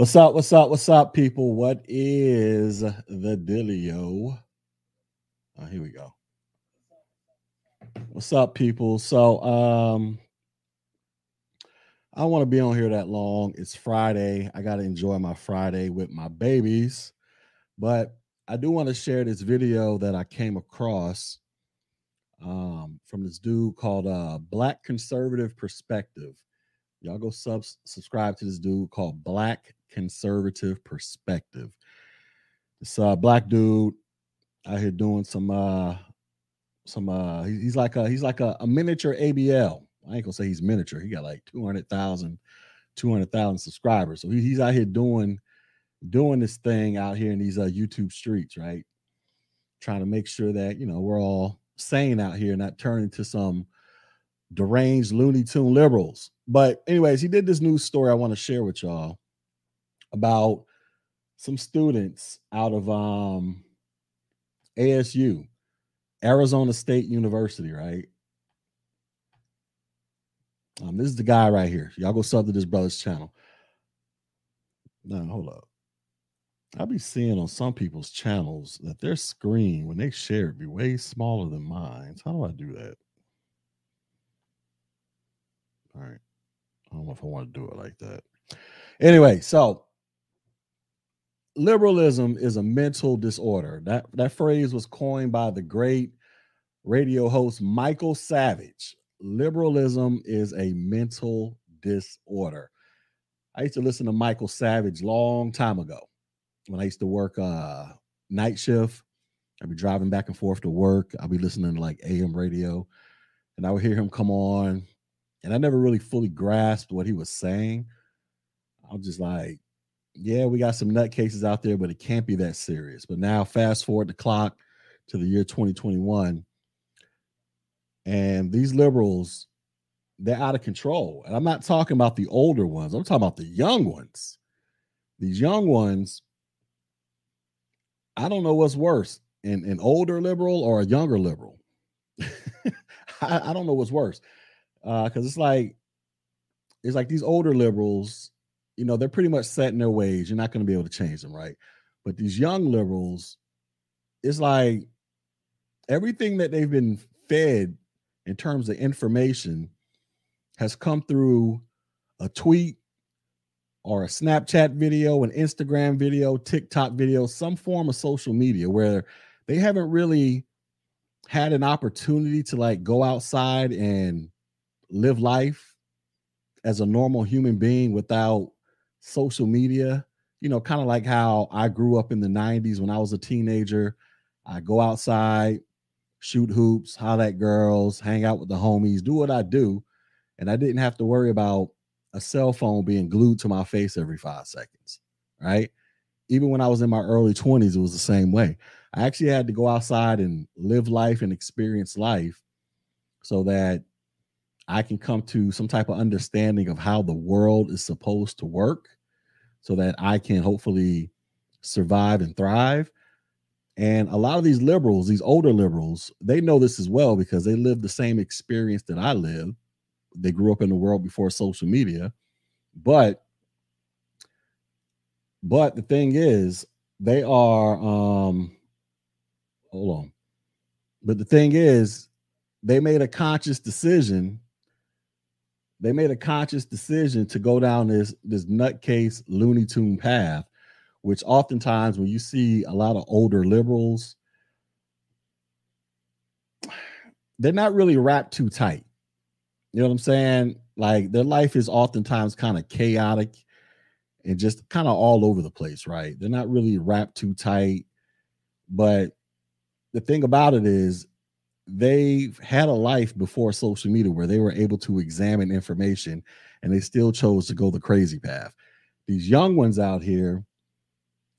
What's up? What's up? What's up, people? What is the dealio? Oh, here we go. What's up, people? So, um, I don't want to be on here that long. It's Friday. I got to enjoy my Friday with my babies. But I do want to share this video that I came across um, from this dude called uh, Black Conservative Perspective. Y'all go sub subscribe to this dude called Black Conservative Perspective. This uh, black dude out here doing some uh some uh he's like a he's like a, a miniature ABL. I ain't gonna say he's miniature. He got like 200,000 200,000 subscribers. So he, he's out here doing doing this thing out here in these uh, YouTube streets, right? Trying to make sure that you know we're all sane out here, not turning to some deranged Looney Tune liberals. But anyways, he did this news story I want to share with y'all about some students out of um ASU, Arizona State University, right? Um, this is the guy right here. Y'all go sub to this brother's channel. Now, hold up. I'll be seeing on some people's channels that their screen, when they share it, be way smaller than mine. How do I do that? All right. I don't know if I want to do it like that. Anyway, so liberalism is a mental disorder. That that phrase was coined by the great radio host Michael Savage. Liberalism is a mental disorder. I used to listen to Michael Savage long time ago when I used to work uh night shift. I'd be driving back and forth to work. I'd be listening to like AM radio, and I would hear him come on, and I never really fully grasped what he was saying. I was just like, yeah, we got some nut cases out there, but it can't be that serious. But now, fast forward the clock to the year 2021, and these liberals, they're out of control. And I'm not talking about the older ones, I'm talking about the young ones. These young ones, I don't know what's worse an, an older liberal or a younger liberal. I, I, don't know what's worse. Uh, because it's like it's like these older liberals you know, they're pretty much set in their ways. You're not going to be able to change them, right? But these young liberals, it's like everything that they've been fed in terms of information has come through a tweet or a Snapchat video, an Instagram video, TikTok video, some form of social media where they haven't really had an opportunity to like go outside and live life as a normal human being without social media, you know, kind of like how I grew up in the 90s when I was a teenager. I go outside, shoot hoops, holler at girls, hang out with the homies, do what I do. And I didn't have to worry about a cell phone being glued to my face every five seconds, right? Even when I was in my early 20s, it was the same way. I actually had to go outside and live life and experience life so that I can come to some type of understanding of how the world is supposed to work so that I can hopefully survive and thrive. And a lot of these liberals, these older liberals, they know this as well because they live the same experience that I live. They grew up in the world before social media. But but the thing is, they are um hold on. But the thing is, they made a conscious decision they made a conscious decision to go down this this nutcase Looney Tune path, which oftentimes when you see a lot of older liberals, they're not really wrapped too tight. You know what I'm saying? Like their life is oftentimes kind of chaotic and just kind of all over the place, right? They're not really wrapped too tight. But the thing about it is they've had a life before social media where they were able to examine information and they still chose to go the crazy path. These young ones out here,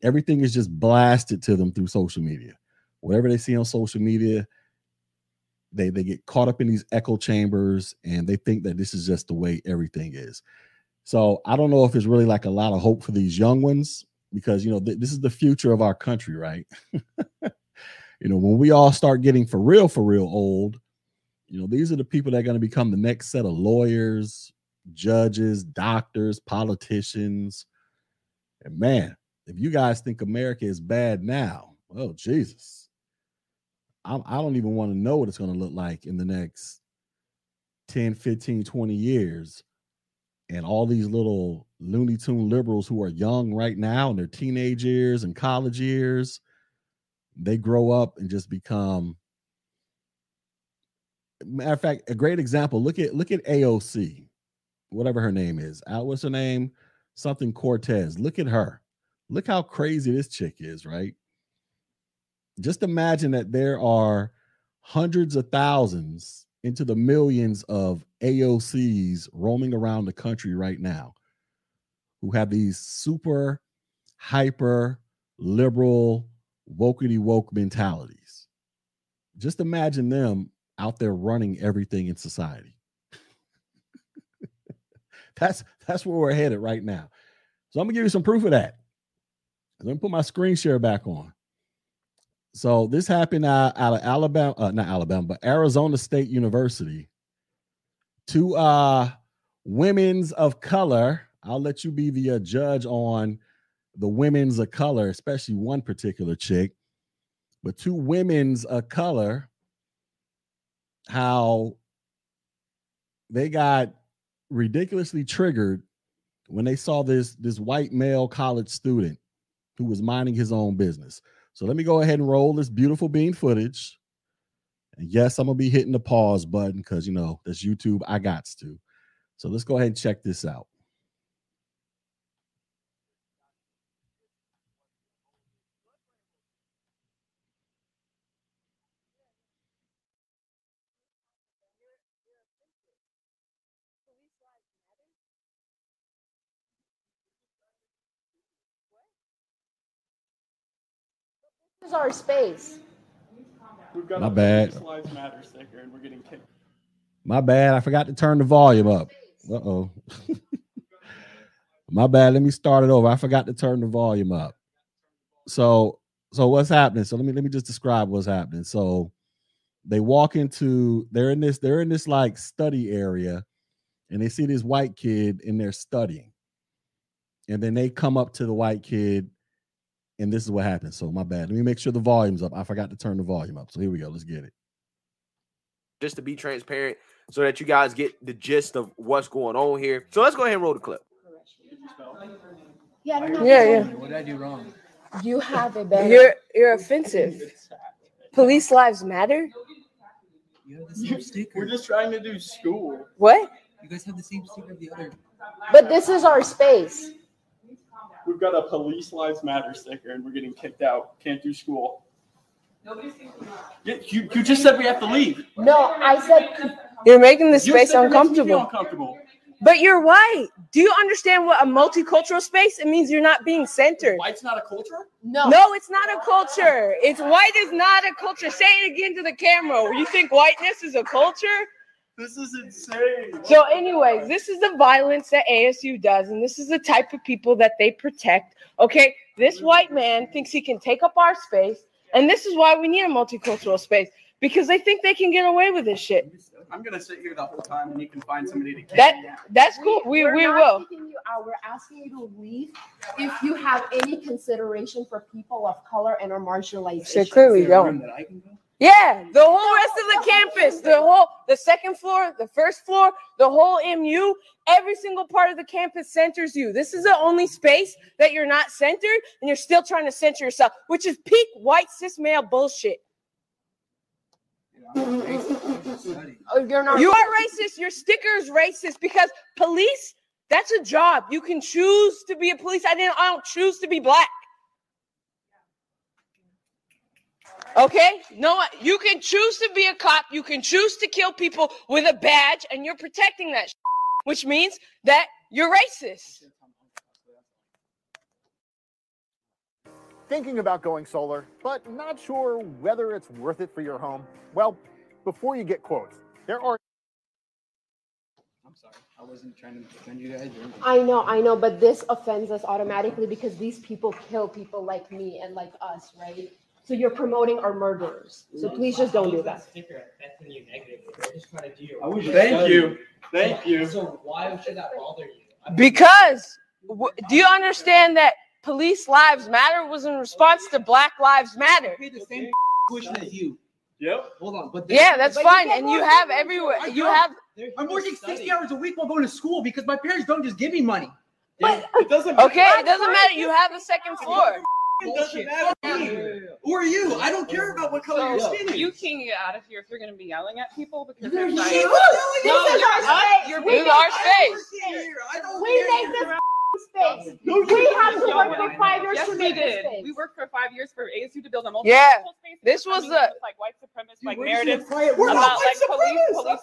everything is just blasted to them through social media. Whatever they see on social media, they they get caught up in these echo chambers and they think that this is just the way everything is. So I don't know if it's really like a lot of hope for these young ones because you know th- this is the future of our country, right? you know, when we all start getting for real, for real old, you know, these are the people that are going to become the next set of lawyers, judges, doctors, politicians, And man, if you guys think America is bad now, oh Jesus. I'm, I don't even want to know what it's going to look like in the next 10, 15, 20 years. And all these little Looney Tune liberals who are young right now in their teenage years and college years, they grow up and just become matter of fact, a great example. Look at look at AOC, whatever her name is. Out, what's her name? Something Cortez. Look at her. Look how crazy this chick is, right? Just imagine that there are hundreds of thousands into the millions of AOCs roaming around the country right now who have these super hyper liberal wokety woke mentalities. Just imagine them out there running everything in society. that's that's where we're headed right now. So I'm gonna give you some proof of that. Let me put my screen share back on. So this happened out of Alabama, uh, not Alabama, but Arizona State University. Two uh, women's of color. I'll let you be the uh, judge on the women's of color, especially one particular chick. But two women's of color how they got ridiculously triggered when they saw this this white male college student who was minding his own business. So let me go ahead and roll this beautiful bean footage. And yes, I'm gonna be hitting the pause button because you know that's YouTube. I got to. So let's go ahead and check this out. Is our space. We've got My a bad. Lives Matter sticker, and we're getting kicked. My bad. I forgot to turn the volume up. Uh oh. My bad. Let me start it over. I forgot to turn the volume up. So, so what's happening? So let me let me just describe what's happening. So they walk into they're in this they're in this like study area and they see this white kid in there studying. And then they come up to the white kid and this is what happens. So my bad. Let me make sure the volume's up. I forgot to turn the volume up. So here we go. Let's get it. just to be transparent so that you guys get the gist of what's going on here. So let's go ahead and roll the clip. Yeah, I don't know. Yeah, yeah. What did I do wrong? You have a better. You're you're offensive. Police lives matter. You have the same sticker. We're just trying to do school. What? You guys have the same sticker of the other. But this is our space. We've got a Police Lives Matter sticker, and we're getting kicked out. Can't do school. Yeah, you, you just said we have to leave. No, I said You're making the You space said it makes me feel uncomfortable. uncomfortable. But you're white. Do you understand what a multicultural space? It means you're not being centered. White's not a culture. no. No, it's not a culture. It's white is not a culture. Say it again to the camera. You think whiteness is a culture? This is insane. So, anyways, this is the violence that ASU does, and this is the type of people that they protect. Okay, this white man thinks he can take up our space, and this is why we need a multicultural space because they think they can get away with this shit. I'm gonna sit here the whole time, and you can find somebody to kick That me that's cool. We We're we not will. kicking you out. We're asking you to leave if you have any consideration for people of color and or marginalized. Shit, issues. clearly Is there a room don't. That I can go? Yeah, the whole rest of the campus, the whole, the second floor, the first floor, the whole MU, every single part of the campus centers you. This is the only space that you're not centered, and you're still trying to center yourself, which is peak white cis male bullshit. Dude, I'm racist. I'm just studying. You're not. You are racist. Your sticker is racist because police. That's a job. You can choose to be a police. I didn't. I don't choose to be black. Okay? No, you can choose to be a cop. You can choose to kill people with a badge, and you're protecting that, which means that you're racist. Thinking about going solar, but not sure whether it's worth it for your home? Well, before you get quotes, there are I'm sorry. I wasn't trying to defend you guys. or anything. I know, I know, but this offends us automatically because these people kill people like me and like us, right? So you're promoting our murderers. So please just don't do that. Sticker affecting you negatively. They're just trying to do your I was Thank you. Thank you. So why should that bother you? I mean, Because w- do you understand that Police Lives Matter was in response to Black Lives Matter. pay the same tuition as you. Yep. Hold on, but Yeah, that's But fine. get And you have everywhere. I you have. I'm working 60 hours a week while going to school because my parents don't just give me money. Yeah, it doesn't matter. okay. It doesn't matter. You have the second floor. It doesn't matter. Who are you? I don't care about what color your So skin is. you can get out of here if you're going to be yelling at people because You they're guys- trying. Shut No, This is you're our not. space. You're We This is make our this space. Here, I don't We care. make this space. No, We you have to don't. work for five years Yes, to we make this did. space. We worked for five years for ASU to build a multicultural Yeah. space. This We're was coming the- with, like white supremacist like we're just narratives gonna quiet- We're not about like police police lives.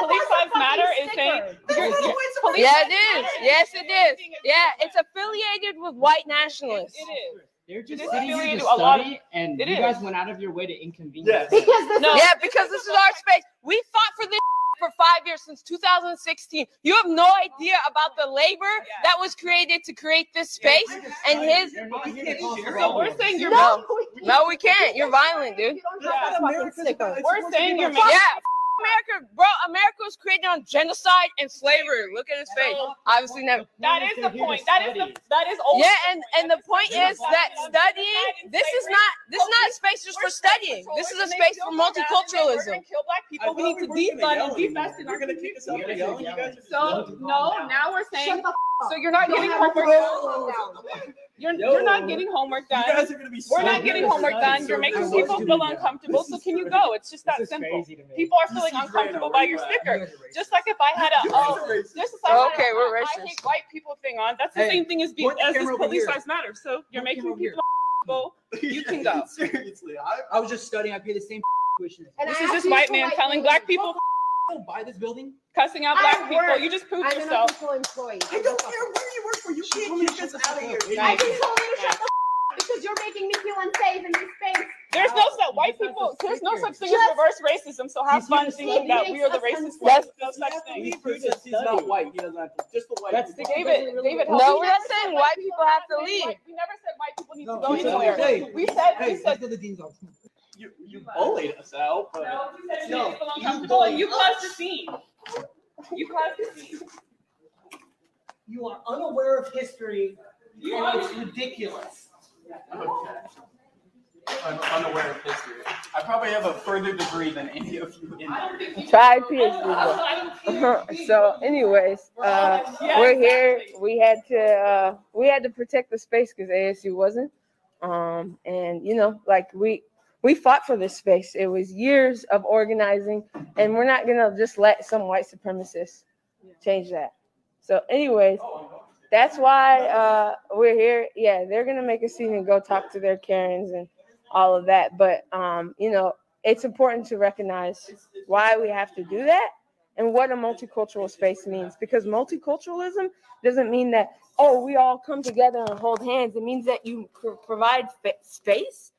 Police lives matter fucking is saying sticker. That's you're, not you're, white police Yeah, it is. Yes, it is. Yeah, it's affiliated with white nationalists. It is. They're just It is sitting here to to a lot of- study, and it you is. guys went out of your way to inconvenience. Yes. Because this No. is Yeah, because this is our space. We fought for this for five years since 2016. You have no idea about the labor that was created to create this space and his. You're not here to cause So we're saying you're No. we No, we can't. You're violent, dude. You don't have that fucking sticker. we're saying you're Yeah, making f- America, bro. America was created on genocide and slavery. Look at his face. Obviously, never. that is the point. That is the that is old. Yeah, and and the point is that studying. This is not. This is not a space just for studying. This is a space for multiculturalism. Kill black people. We need to we defund and anymore. defast in You're gonna kick us out for You guys are yelling. You yelling. guys are just So no, now we're saying Shut the so you're not getting don't have to homework. slow down. You're you're not getting homework You done. guys are gonna be. We're so not getting homework done. You're making people feel uncomfortable. So can you go? It's just that simple. crazy to me. People are feeling uncomfortable by your sticker. Just like if I had a oh, are racist. just as I had Okay, a, we're I hate white people thing on. That's the Hey, same thing as being point the as this camera police here. lives matter. So you're making camera over here. people uncomfortable. You can go. Seriously, I. I was just studying. I pay the same tuition. And This is asked this white man telling black people, don't buy this building. Cussing out black people. work. You just proved I'm an yourself. official employee. I don't care where you work for. You can't kick us out of here. I can tell you to shut the because you're making me feel unsafe in this space. There's no such You white people. There's no such thing Just- as reverse racism. So have fun here thinking that we are the racist unsafe. ones. No such thing. He proves he's not white. He doesn't have to. Just the white. That's people. the David, David, No, we we're not saying white people have to we leave. We never said white people need to No, go we said- anywhere. hey, We said, Hey, we said. to the dean's office. You you bullied us out, but No, you said No, you feel you uncomfortable and bullied you caused the scene. You caused the. You are unaware of history, You and are- it's ridiculous. okay. I'm unaware of history. I probably have a further degree than any of you in I don't think you- PhD. don't- I don't think though. you- so, anyways, uh, Yeah, we're here. exactly. We had to uh, we had to protect the space because ASU wasn't. Um, and you know, like we we fought for this space. It was years of organizing, and we're not gonna just let some white supremacists change that. So, anyways, that's why uh, we're here. Yeah, they're gonna make a scene and go talk to their Karens and all of that. But um, you know, it's important to recognize why we have to do that and what a multicultural space means because multiculturalism doesn't mean that oh we all come together and hold hands it means that you pr- provide space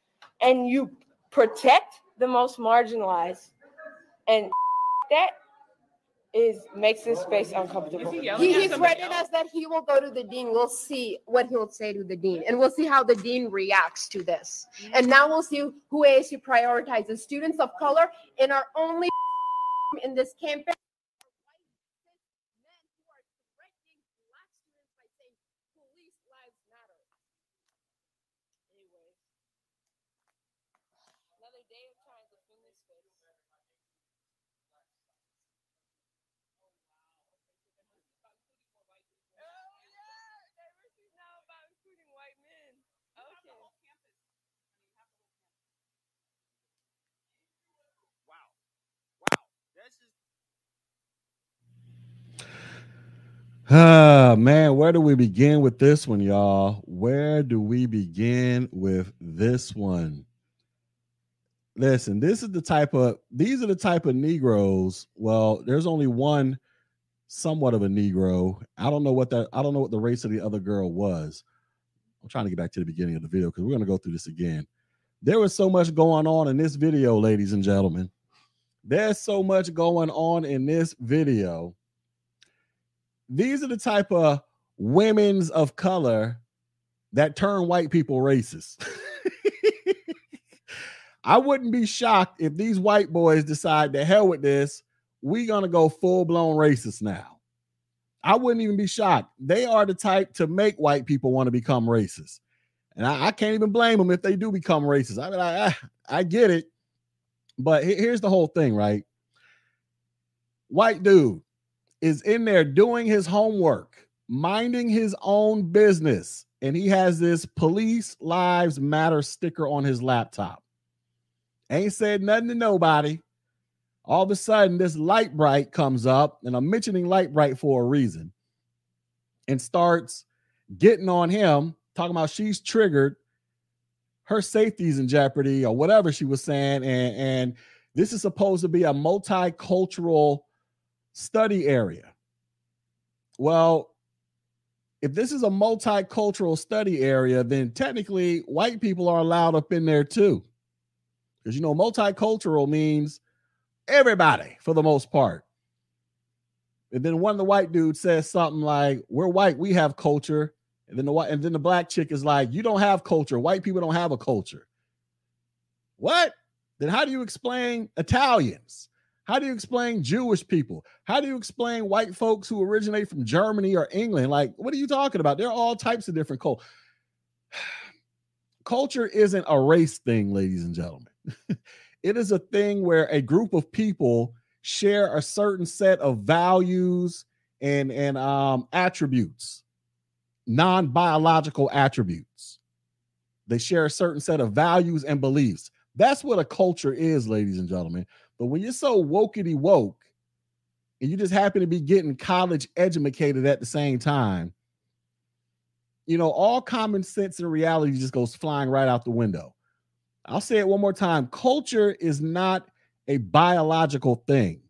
and you protect the most marginalized and that is makes this space uncomfortable Is he He, he threatened else? us that he will go to the dean. We'll see what he'll say to the dean, and we'll see how the dean reacts to this. Mm-hmm. And now we'll see who ASU prioritizes: students of color in our only in this campus. Another day of trying to defend this space. Oh yeah, diversity is now about including white men. Okay. Wow. Wow. That's just Ah, man, where do we begin with this one, y'all? Where do we begin with this one? Listen, this is the type of these are the type of Negroes. Well, there's only one somewhat of a Negro. I don't know what that I don't know what the race of the other girl was. I'm trying to get back to the beginning of the video because we're gonna go through this again. There was so much going on in this video, ladies and gentlemen. There's so much going on in this video these are the type of women's of color that turn white people racist. I wouldn't be shocked if these white boys decide to hell with this. we gonna go full blown racist now. I wouldn't even be shocked. They are the type to make white people want to become racist. And I, I can't even blame them if they do become racist. I mean, I, I, I get it. But he- here's the whole thing, right? White dude is in there doing his homework, minding his own business, and he has this police lives matter sticker on his laptop. Ain't said nothing to nobody. All of a sudden, this light bright comes up, and I'm mentioning light bright for a reason, and starts getting on him, talking about she's triggered, her safety's in jeopardy, or whatever she was saying, and and this is supposed to be a multicultural study area. Well, if this is a multicultural study area, then technically white people are allowed up in there too. Because you know, multicultural means everybody for the most part. And then one of the white dudes says something like, We're white, we have culture. And then the white and then the black chick is like, You don't have culture. White people don't have a culture. What? Then how do you explain Italians? How do you explain Jewish people? How do you explain white folks who originate from Germany or England? Like, what are you talking about? There are all types of different culture. Culture isn't a race thing, ladies and gentlemen. it is a thing where a group of people share a certain set of values and and um attributes, non-biological attributes. They share a certain set of values and beliefs. That's what a culture is, ladies and gentlemen. But when you're so wokety woke and you just happen to be getting college educated at the same time, you know, all common sense and reality just goes flying right out the window. I'll say it one more time. Culture is not a biological thing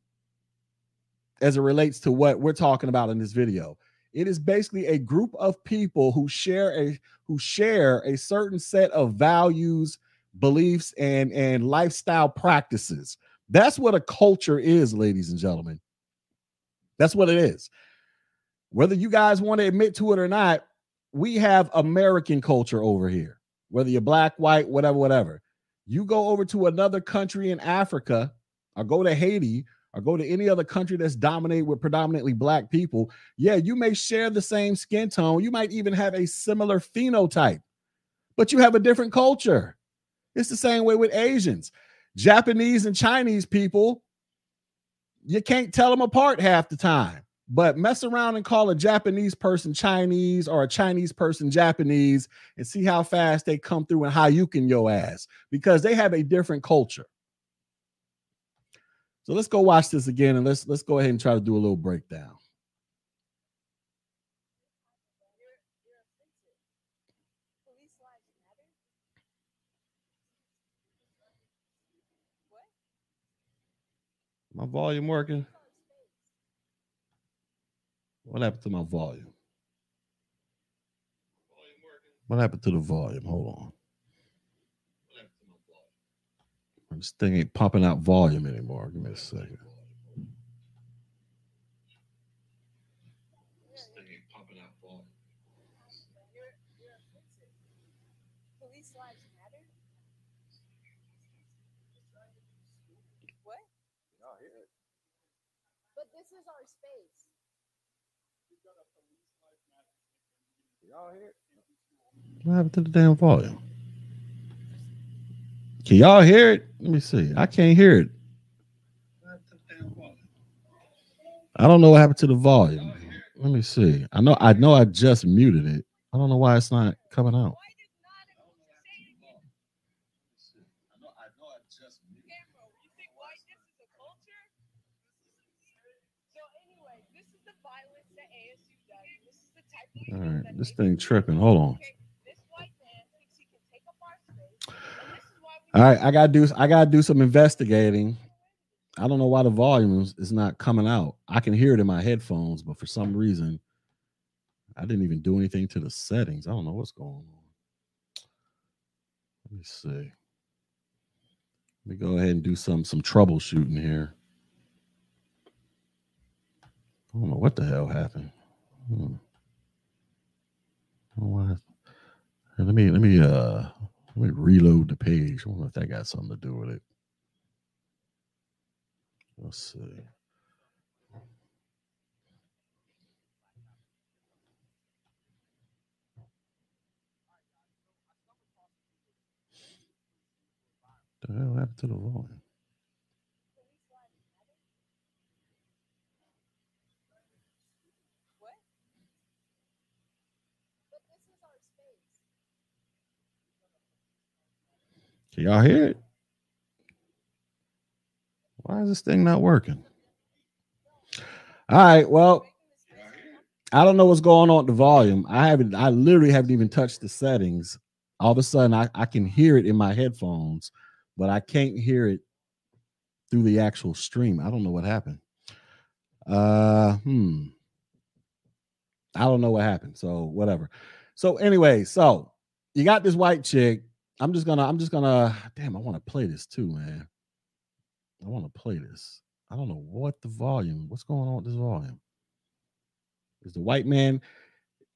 as it relates to what we're talking about in this video. It is basically a group of people who share a who share a certain set of values, beliefs and and lifestyle practices. That's what a culture is, ladies and gentlemen. That's what it is. Whether you guys want to admit to it or not, we have American culture over here. Whether you're black, white, whatever, whatever. You go over to another country in Africa or go to Haiti or go to any other country that's dominated with predominantly black people. Yeah, you may share the same skin tone. You might even have a similar phenotype, but you have a different culture. It's the same way with Asians. Japanese and Chinese people, you can't tell them apart half the time. But mess around and call a Japanese person Chinese or a Chinese person Japanese and see how fast they come through and how you can your ass because they have a different culture. So let's go watch this again and let's let's go ahead and try to do a little breakdown. My volume working? What happened to my volume? What happened to the volume? Hold on. This thing ain't popping out volume anymore. Give me a second. Police lives matter? What? But this is our space. What happened to the damn volume? Can y'all hear it? Let me see. I can't hear it. I don't know what happened to the volume. Let me see. I know I know I just muted it. I don't know why it's not coming out. All right, this thing tripping. Hold on. All right, I gotta do I gotta do some investigating. I don't know why the volume is, not coming out. I can hear it in my headphones, but for some reason, I didn't even do anything to the settings. I don't know what's going on. Let me see. Let me go ahead and do some some troubleshooting here. I don't know what the hell happened. Hmm. Let me let me uh let me reload the page. I wonder if that got something to do with it. Let's see. What happened to the volume? Y'all hear it? Why is this thing not working? All right, well, I don't know what's going on with the volume. I haven't, I literally haven't even touched the settings. All of a sudden, I, I can hear it in my headphones, but I can't hear it through the actual stream. I don't know what happened. Uh, hmm. I don't know what happened. So whatever. So anyway, so you got this white chick. I'm just gonna, I'm just gonna, damn, I want to play this too, man. I want to play this. I don't know what the volume, what's going on with this volume. Is the white man,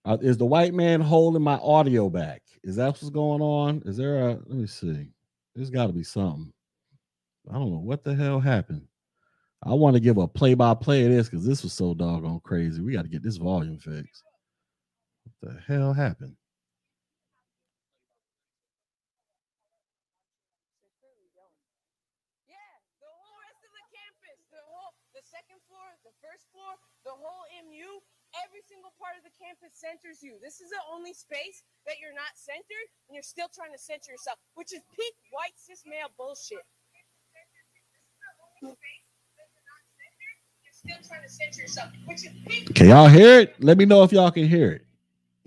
uh, is the white man holding my audio back? Is that what's going on? Is there a, let me see. There's got to be something. I don't know what the hell happened. I want to give a play by play of this because this was so doggone crazy. We got to get this volume fixed. What the hell happened? Yeah, the whole rest of the campus, the whole, the second floor, the first floor, the whole MU, every single centers you. This is the only space that you're not centered, and you're still trying to center yourself, which is peak white cis male bullshit. Can y'all hear it? Let me know if y'all can hear it.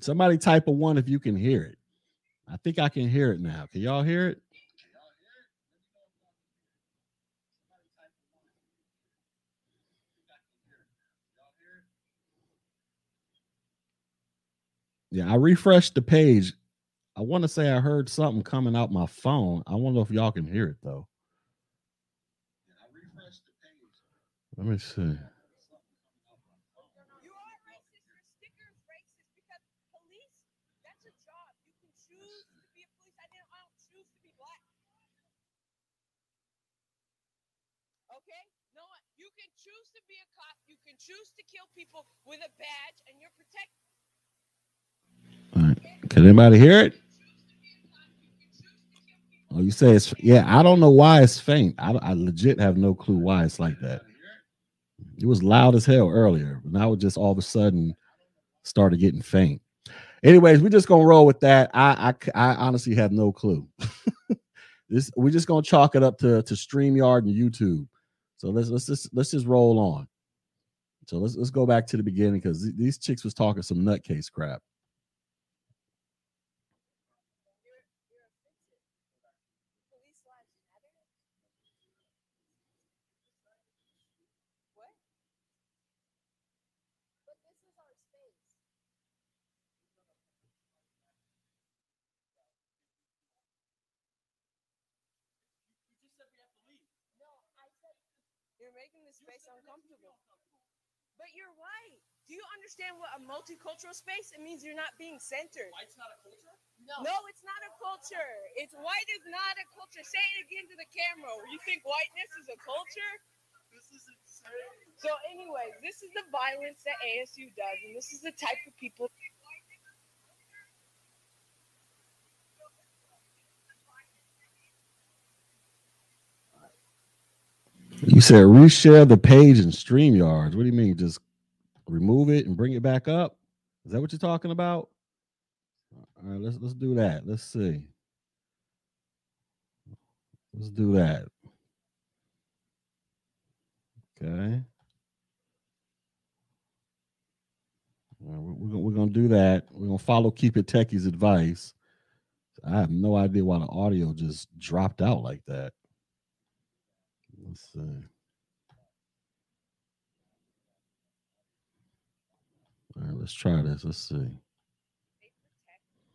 Somebody type a one if you can hear it. I think I can hear it now. Can y'all hear it? Yeah, I refreshed the page. I want to say I heard something coming out my phone. I wonder if y'all can hear it though. Let me see. You are racist. Your sticker racist because police, that's a job. You can choose to be a police. I don't choose to be black. Okay? No, you can choose to be a cop. You can choose to kill people with a badge and you're protected. Can anybody hear it? Oh, you say it's yeah. I don't know why it's faint. I, I legit have no clue why it's like that. It was loud as hell earlier, but now it just all of a sudden started getting faint. Anyways, we're just gonna roll with that. I I, I honestly have no clue. this we're just gonna chalk it up to to Streamyard and YouTube. So let's let's just let's just roll on. So let's let's go back to the beginning because these chicks was talking some nutcase crap. Police lives matter. What? But this is our space. No, I said you're making this space uncomfortable. But you're white. Do you understand what a multicultural space? It means you're not being centered. White's not a culture? No. No, it's not a culture. It's white is not a culture. Say it again to the camera. You think whiteness is a culture? This is insane. So, anyway, this is the violence that ASU does, and this is the type of people. You said reshare the page in StreamYards. What do you mean? Just remove it and bring it back up? Is that what you're talking about? All right, let's let's do that. Let's see. Let's do that. Okay. Right, we're, we're gonna, we're gonna do that. We're gonna follow Keep It Techie's advice. I have no idea why the audio just dropped out like that. Let's see. All right, let's try this. Let's see.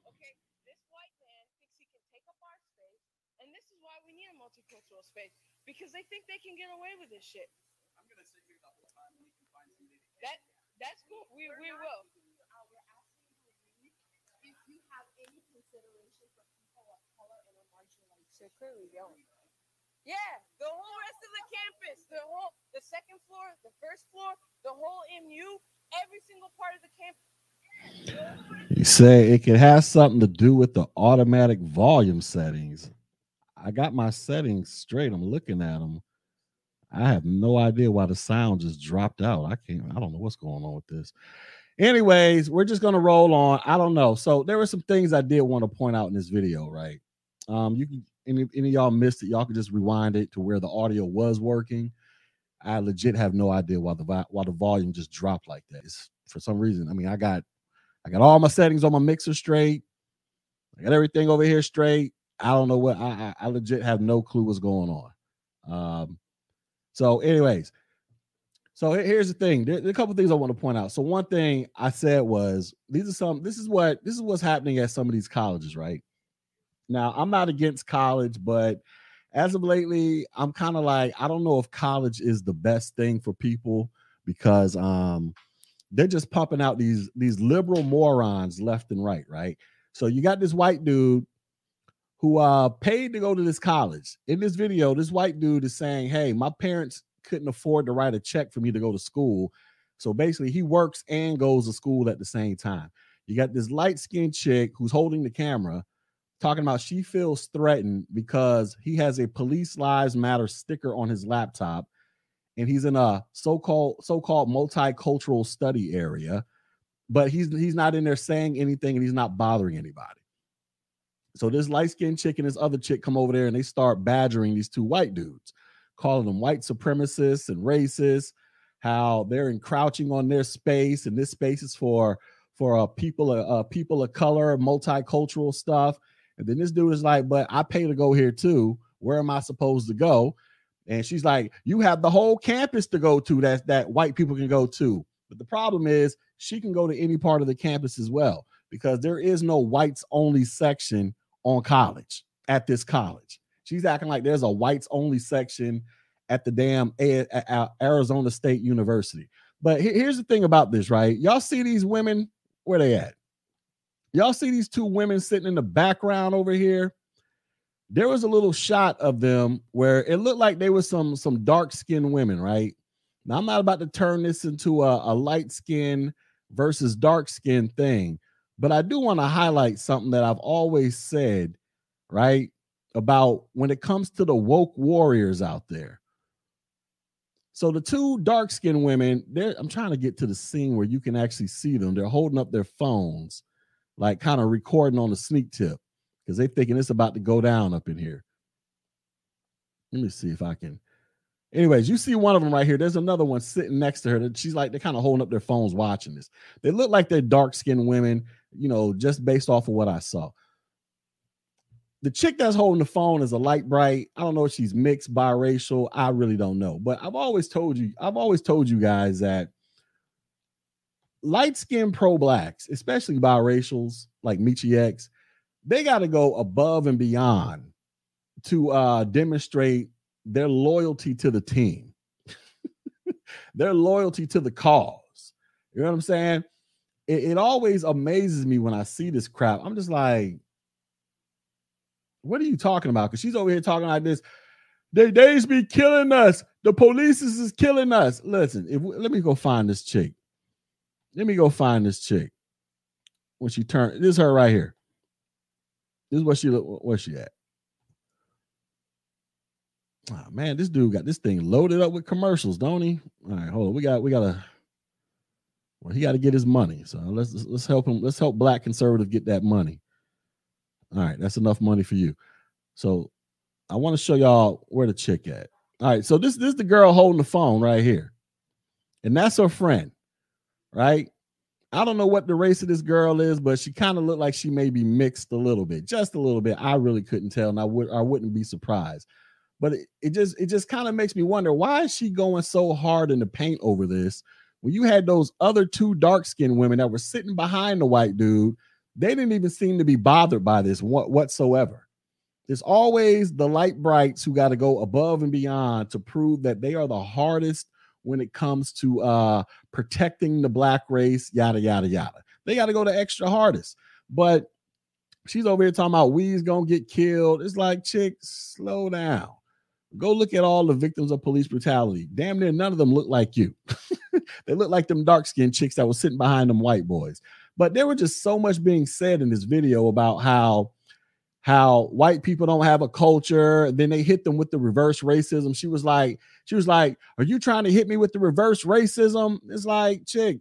Okay, this white man thinks he can take up our space, and this is why we need a multicultural space because they think they can get away with this shit. I'm gonna sit here the whole time and we can find somebody to That that's cool. We we will. If you have any consideration for people of color and are marginalized. So clearly don't. Yeah, the whole rest of the campus, the whole, the second floor, the first floor, the whole MU, every single part of the campus. You say it can have something to do with the automatic volume settings. I got my settings straight. I'm looking at them. I have no idea why the sound just dropped out. I can't, I don't know what's going on with this. Anyways, we're just gonna roll on. I don't know. So there were some things I did want to point out in this video, right? Um, you can any, any of y'all missed it, y'all can just rewind it to where the audio was working. I legit have no idea why the why the volume just dropped like that. It's for some reason. I mean, I got I got all my settings on my mixer straight. I got everything over here straight. I don't know what I I, I legit have no clue what's going on. Um, so, anyways, so here's the thing. There, there a couple things I want to point out. So, one thing I said was these are some. This is what this is what's happening at some of these colleges, right? Now, I'm not against college, but as of lately, I'm kind of like I don't know if college is the best thing for people because um they're just pumping out these these liberal morons left and right, right? So you got this white dude who uh paid to go to this college. In this video, this white dude is saying, "Hey, my parents couldn't afford to write a check for me to go to school." So basically, he works and goes to school at the same time. You got this light-skinned chick who's holding the camera talking about she feels threatened because he has a police lives matter sticker on his laptop and he's in a so-called so-called multicultural study area but he's he's not in there saying anything and he's not bothering anybody. So this light-skinned chick and this other chick come over there and they start badgering these two white dudes calling them white supremacists and racists how they're encroaching on their space and this space is for for uh, people uh, people of color multicultural stuff and then this dude is like, but I pay to go here too. Where am I supposed to go? And she's like, you have the whole campus to go to that that white people can go to. But the problem is she can go to any part of the campus as well because there is no whites only section on college at this college. She's acting like there's a whites only section at the damn Arizona State University. But he- here's the thing about this, right? Y'all see these women where they at? Y'all see these two women sitting in the background over here? There was a little shot of them where it looked like they were some some dark skinned women, right? Now I'm not about to turn this into a, a light skin versus dark skin thing, but I do want to highlight something that I've always said, right? About when it comes to the woke warriors out there. So the two dark skinned women, I'm trying to get to the scene where you can actually see them. They're holding up their phones like kind of recording on the sneak tip because they thinking it's about to go down up in here. Let me see if I can. Anyways, you see one of them right here. There's another one sitting next to her. That she's like they're kind of holding up their phones watching this. They look like they're dark skinned women, you know, just based off of what I saw. The chick that's holding the phone is a light bright. I don't know if she's mixed biracial. I really don't know. But I've always told you, I've always told you guys that light skinned pro blacks, especially biracials like Michi X, they got to go above and beyond to uh, demonstrate their loyalty to the team, their loyalty to the cause. You know what I'm saying? It, it always amazes me when I see this crap. I'm just like, what are you talking about? Because she's over here talking like this. They days be killing us. The police is, is killing us. Listen, if we, let me go find this chick. Let me go find this chick. When she turned, this is her right here. This is what she look. Where's she at? Oh, man, this dude got this thing loaded up with commercials, don't he? All right, hold on. We got we gotta well, he got to get his money. So let's let's help him. Let's help black conservative get that money. All right, that's enough money for you. So I want to show y'all where the chick at. All right, so this this is the girl holding the phone right here, and that's her friend, right? I don't know what the race of this girl is, but she kind of looked like she may be mixed a little bit, just a little bit. I really couldn't tell, and I would I wouldn't be surprised. But it, it just it just kind of makes me wonder why is she going so hard in the paint over this when you had those other two dark skinned women that were sitting behind the white dude, they didn't even seem to be bothered by this whatsoever. There's always the light brights who got to go above and beyond to prove that they are the hardest when it comes to uh, protecting the black race, yada, yada, yada. They got to go the extra hardest. But she's over here talking about we's gonna get killed. It's like, chick, slow down. Go look at all the victims of police brutality. Damn near none of them look like you. they look like them dark skinned chicks that were sitting behind them white boys. But there were just so much being said in this video about how how white people don't have a culture. Then they hit them with the reverse racism. She was like, she was like, "Are you trying to hit me with the reverse racism?" It's like, chick,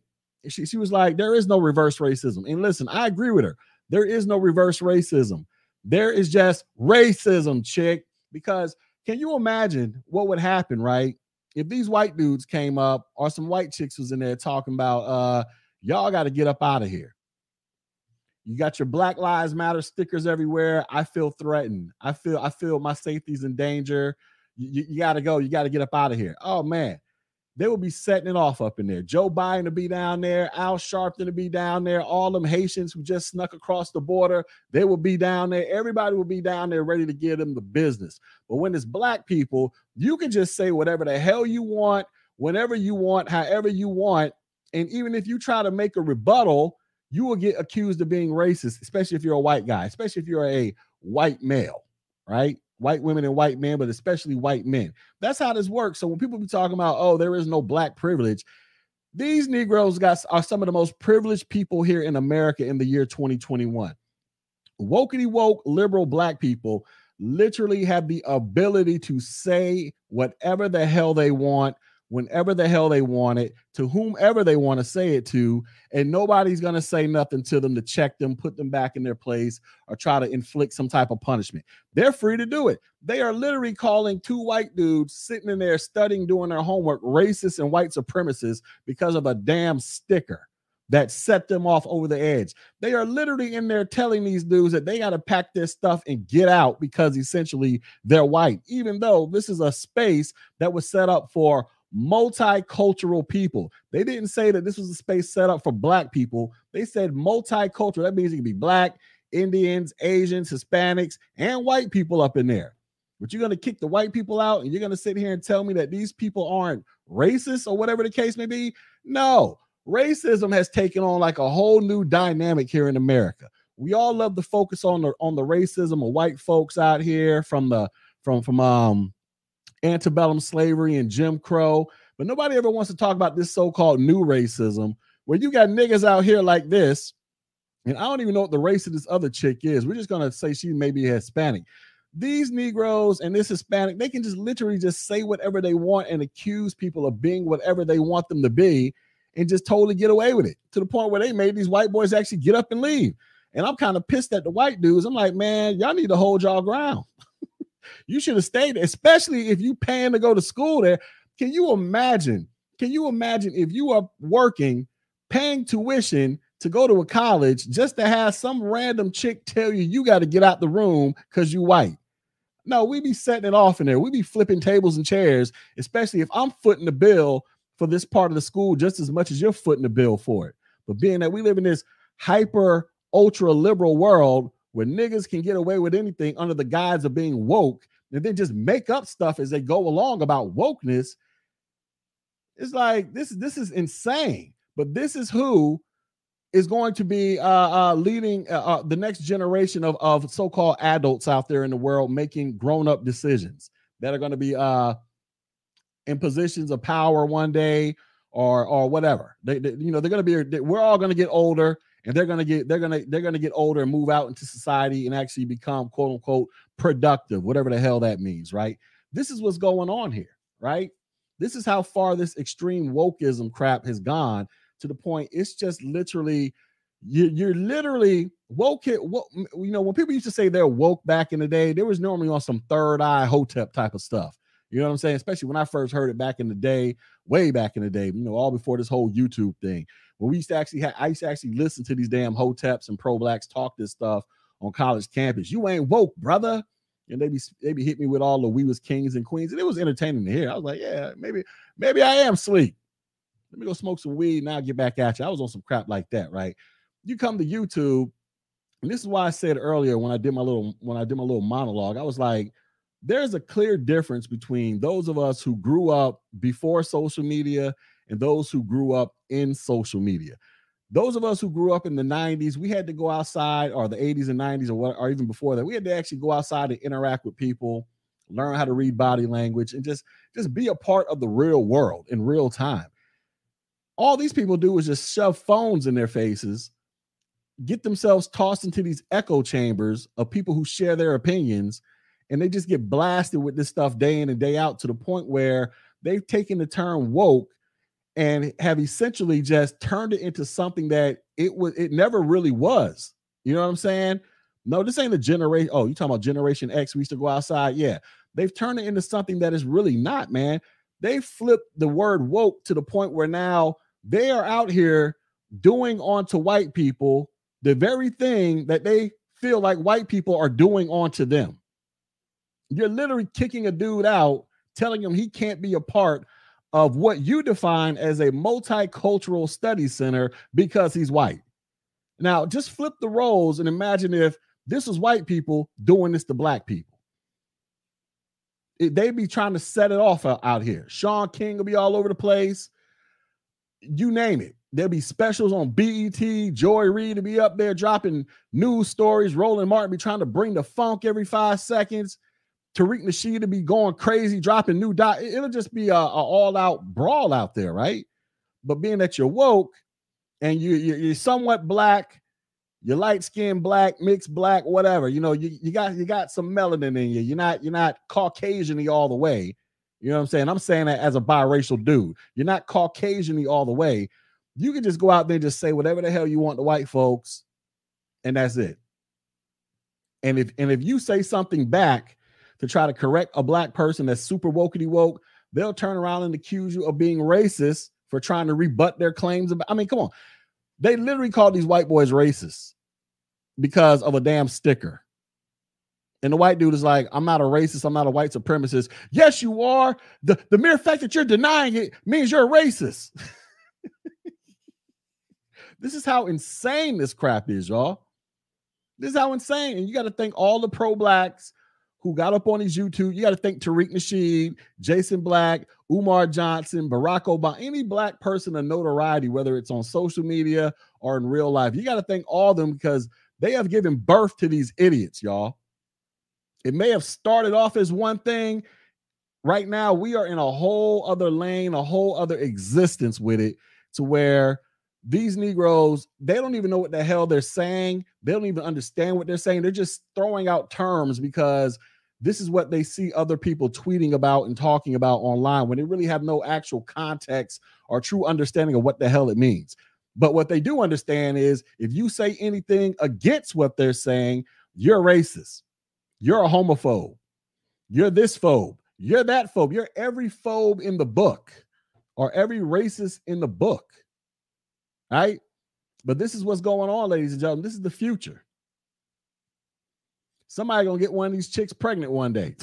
she, she was like, there is no reverse racism. And listen, I agree with her. There is no reverse racism. There is just racism, chick. Because can you imagine what would happen, right? If these white dudes came up or some white chicks was in there talking about uh y'all got to get up out of here. You got your Black Lives Matter stickers everywhere. I feel threatened. I feel I feel my safety's in danger. You, you got to go. You got to get up out of here. Oh man, they will be setting it off up in there. Joe Biden to be down there, Al Sharpton to be down there, all them Haitians who just snuck across the border, they will be down there. Everybody will be down there ready to give them the business. But when it's black people, you can just say whatever the hell you want, whenever you want, however you want. And even if you try to make a rebuttal, you will get accused of being racist, especially if you're a white guy, especially if you're a white male, right? White women and white men, but especially white men. That's how this works. So when people be talking about, oh, there is no black privilege, these Negroes got are some of the most privileged people here in America in the year 2021. Wokety woke liberal black people literally have the ability to say whatever the hell they want whenever the hell they want it to whomever they want to say it to and nobody's going to say nothing to them to check them put them back in their place or try to inflict some type of punishment they're free to do it they are literally calling two white dudes sitting in there studying doing their homework racist and white supremacists because of a damn sticker that set them off over the edge. They are literally in there telling these dudes that they got to pack their stuff and get out because essentially they're white, even though this is a space that was set up for multicultural people. They didn't say that this was a space set up for black people. They said multicultural. That means it can be black, Indians, Asians, Hispanics, and white people up in there. But you're going to kick the white people out and you're going to sit here and tell me that these people aren't racist or whatever the case may be? No. Racism has taken on like a whole new dynamic here in America. We all love to focus on the on the racism of white folks out here from the from from um antebellum slavery and Jim Crow, but nobody ever wants to talk about this so-called new racism where you got niggas out here like this, and I don't even know what the race of this other chick is. We're just gonna say she may be Hispanic. These Negroes and this Hispanic, they can just literally just say whatever they want and accuse people of being whatever they want them to be and just totally get away with it to the point where they made these white boys actually get up and leave. And I'm kind of pissed at the white dudes. I'm like, man, y'all need to hold y'all ground. you should have stayed especially if you paying to go to school there. Can you imagine? Can you imagine if you are working, paying tuition to go to a college just to have some random chick tell you you got to get out the room because you white? No, we be setting it off in there. We be flipping tables and chairs, especially if I'm footing the bill for this part of the school just as much as you're footing the bill for it. But being that we live in this hyper ultra liberal world where niggas can get away with anything under the guise of being woke and then just make up stuff as they go along about wokeness. It's like this this is insane. But this is who is going to be uh, uh, leading uh, uh, the next generation of, of so-called adults out there in the world making grown-up decisions that are going to be uh, in positions of power one day or or whatever. They, they you know they're going to be. We're all going to get older, and they're to get they're to they're to get older and move out into society and actually become quote unquote productive, whatever the hell that means, right? This is what's going on here, right? This is how far this extreme wokeism crap has gone to the point it's just literally you, you're literally woke it woke, you know when people used to say they're woke back in the day there was normally on some third eye hotep type of stuff you know what I'm saying? Especially when I first heard it back in the day, way back in the day, you know, all before this whole YouTube thing. When we used to actually have, I used to actually listen to these damn hoteps and pro blacks talk this stuff on college campus. You ain't woke, brother. And they be they be hit me with all the we was kings and queens, and it was entertaining to hear. I was like, yeah, maybe maybe I am sleep. Let me go smoke some weed I'll get back at you. I was on some crap like that, right? You come to YouTube, and this is why I said earlier when I did my little when I did my little monologue, I was like, there's a clear difference between those of us who grew up before social media and those who grew up in social media. Those of us who grew up in the 90s, we had to go outside, or the 80s and 90s, or what, or even before that, we had to actually go outside and interact with people, learn how to read body language, and just just be a part of the real world in real time. All these people do is just shove phones in their faces get themselves tossed into these echo chambers of people who share their opinions and they just get blasted with this stuff day in and day out to the point where they've taken the term woke and have essentially just turned it into something that it was it never really was. You know what I'm saying? No, this ain't a generation. Oh, you talking about Generation X? We used to go outside. Yeah, they've turned it into something that is really not, man. They flipped the word woke to the point where now they are out here doing onto white people the very thing that they feel like white people are doing onto them. You're literally kicking a dude out, telling him he can't be a part of what you define as a multicultural study center because he's white. Now, just flip the roles and imagine if this was white people doing this to black people. It, they be trying to set it off out, out here. Shaun King will be all over the place. You name it. There'll be specials on BET. Joy Reid to be up there dropping news stories. Roland Martin be trying to bring the funk every five seconds. Tariq Nasheed to be going crazy, dropping new dot. It'll just be a, a all-out brawl out there, right? But being that you're woke and you, you you're somewhat black, you're light skinned black, mixed black, whatever. You know, you, you got you got some melanin in you. You're not you're not Caucasian all the way. You know what I'm saying? I'm saying that as a biracial dude. You're not Caucasian all the way. You can just go out there and just say whatever the hell you want to white folks, and that's it. And if and if you say something back to try to correct a black person that's super wokey woke, they'll turn around and accuse you of being racist for trying to rebut their claims. About, I mean, come on. They literally call these white boys racist because of a damn sticker. And the white dude is like, I'm not a racist. I'm not a white supremacist. Yes, you are. The, the mere fact that you're denying it means you're a racist. this is how insane this crap is, y'all. This is how insane. And you got to thank all the pro blacks who got up on his YouTube. You got to think Tariq Nasheed, Jason Black, Umar Johnson, Barack Obama, any black person of notoriety, whether it's on social media or in real life. You got to thank all of them because they have given birth to these idiots, y'all. It may have started off as one thing. Right now, we are in a whole other lane, a whole other existence with it to where these Negroes, they don't even know what the hell they're saying. They don't even understand what they're saying. They're just throwing out terms because this is what they see other people tweeting about and talking about online when they really have no actual context or true understanding of what the hell it means. But what they do understand is if you say anything against what they're saying, you're racist. You're a homophobe. You're this phobe. You're that phobe. You're every phobe in the book or every racist in the book. Right? But this is what's going on, ladies and gentlemen. This is the future. Somebody gonna get one of these chicks pregnant one day.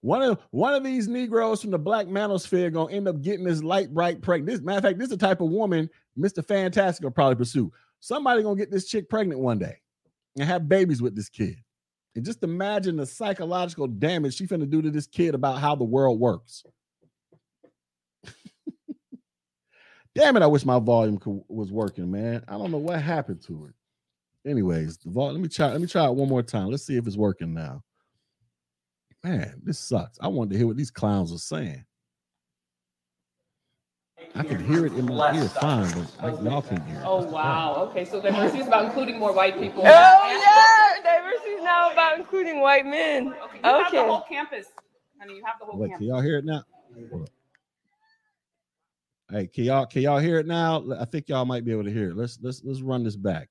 one of one of these Negroes from the black manosphere gonna end up getting this light bright pregnant. This matter of fact, this is the type of woman Mr. Fantastic will probably pursue. Somebody gonna get this chick pregnant one day and have babies with this kid. And just imagine the psychological damage she finna do to this kid about how the world works. Damn it! I wish my volume was working, man. I don't know what happened to it. Anyways, the vol- let me try. Let me try it one more time. Let's see if it's working now. Man, this sucks. I wanted to hear what these clowns are saying. I can hear it in my ear fine, but I, y'all can hear it. Oh wow. Okay, so diversity is about including more white people. Oh yeah, diversity is now about including white men. Okay. You have the Okay. whole campus. Honey, you have the whole Wait, can campus. y'all hear it now? Hey, can y'all can y'all hear it now? I think y'all might be able to hear it. Let's let's let's run this back.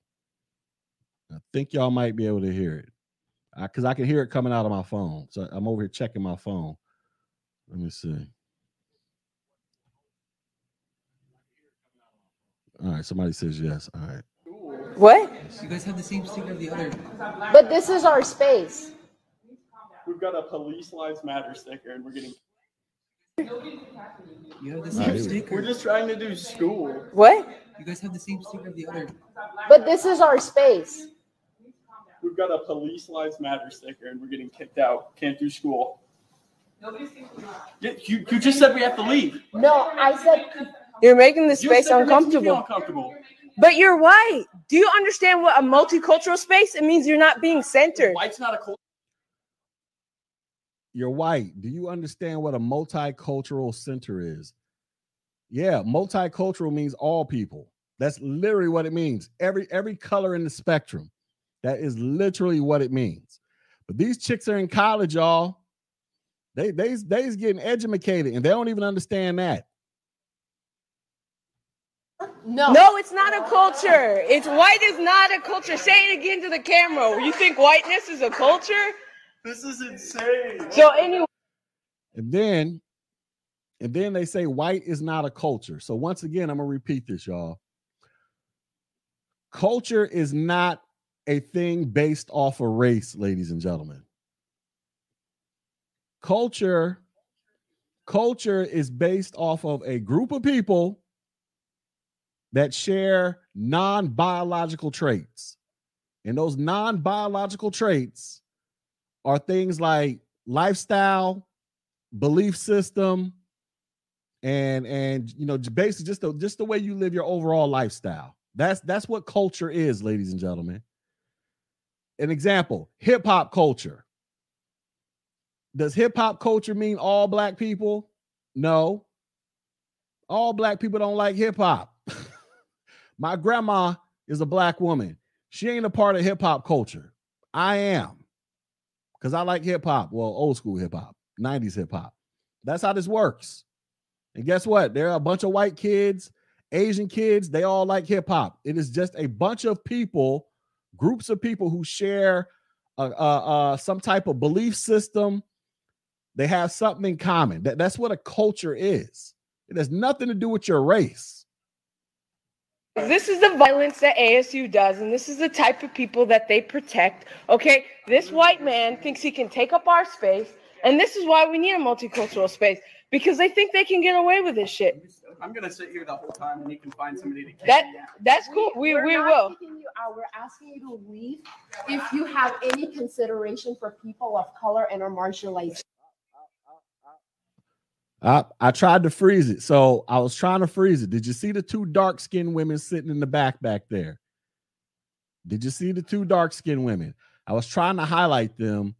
I think y'all might be able to hear it. Because I, can hear it coming out of my phone. So I'm over here checking my phone. Let me see. All right, somebody says yes. All right. What? You guys have the same sticker of the other. But this is our space. We've got a Police Lives Matter sticker, and we're getting. You have the same right, sticker. We're just trying to do school. What? You guys have the same sticker of the other. But this is our space. We've got a Police Lives Matter sticker, and we're getting kicked out. Can't do school. Yeah, you, you just said we have to leave. No, I said You're making this You space said it makes me feel uncomfortable. uncomfortable. But you're white. Do you understand what a multicultural space? It means you're not being centered. White's not a culture. You're white. Do you understand what a multicultural center is? Yeah, multicultural means all people. That's literally what it means. Every every color in the spectrum. That is literally what it means. But these chicks are in college, y'all. They they they's getting educated and they don't even understand that. No. No, it's not a culture. It's white is not a culture. Say it again to the camera. You think whiteness is a culture? This is insane. So anyway, And then and then they say white is not a culture. So once again, I'm gonna repeat this, y'all. Culture is not a thing based off of race, ladies and gentlemen. Culture culture is based off of a group of people that share non-biological traits. And those non-biological traits are things like lifestyle, belief system, and and you know basically just the just the way you live your overall lifestyle. That's that's what culture is, ladies and gentlemen. An example, hip hop culture. Does hip hop culture mean all black people? No. All black people don't like hip hop. My grandma is a black woman. She ain't a part of hip hop culture. I am. Because I like hip hop. Well, old school hip hop, 90s hip hop. That's how this works. And guess what? There are a bunch of white kids, Asian kids, they all like hip hop. It is just a bunch of people, groups of people who share uh, uh, uh, some type of belief system. They have something in common. That, that's what a culture is. It has nothing to do with your race. this is the violence that ASU does, and this is the type of people that they protect. Okay, this white man thinks he can take up our space, and this is why we need a multicultural space because they think they can get away with this shit. I'm gonna sit here the whole time and you can find somebody to kick That me that's cool. We We're we not will. you out. We're asking you to leave if you have any consideration for people of color and are marginalized. I, I tried to freeze it. So I was trying to freeze it. Did you see the two dark skinned women sitting in the back back there? Did you see the two dark skinned women? I was trying to highlight them.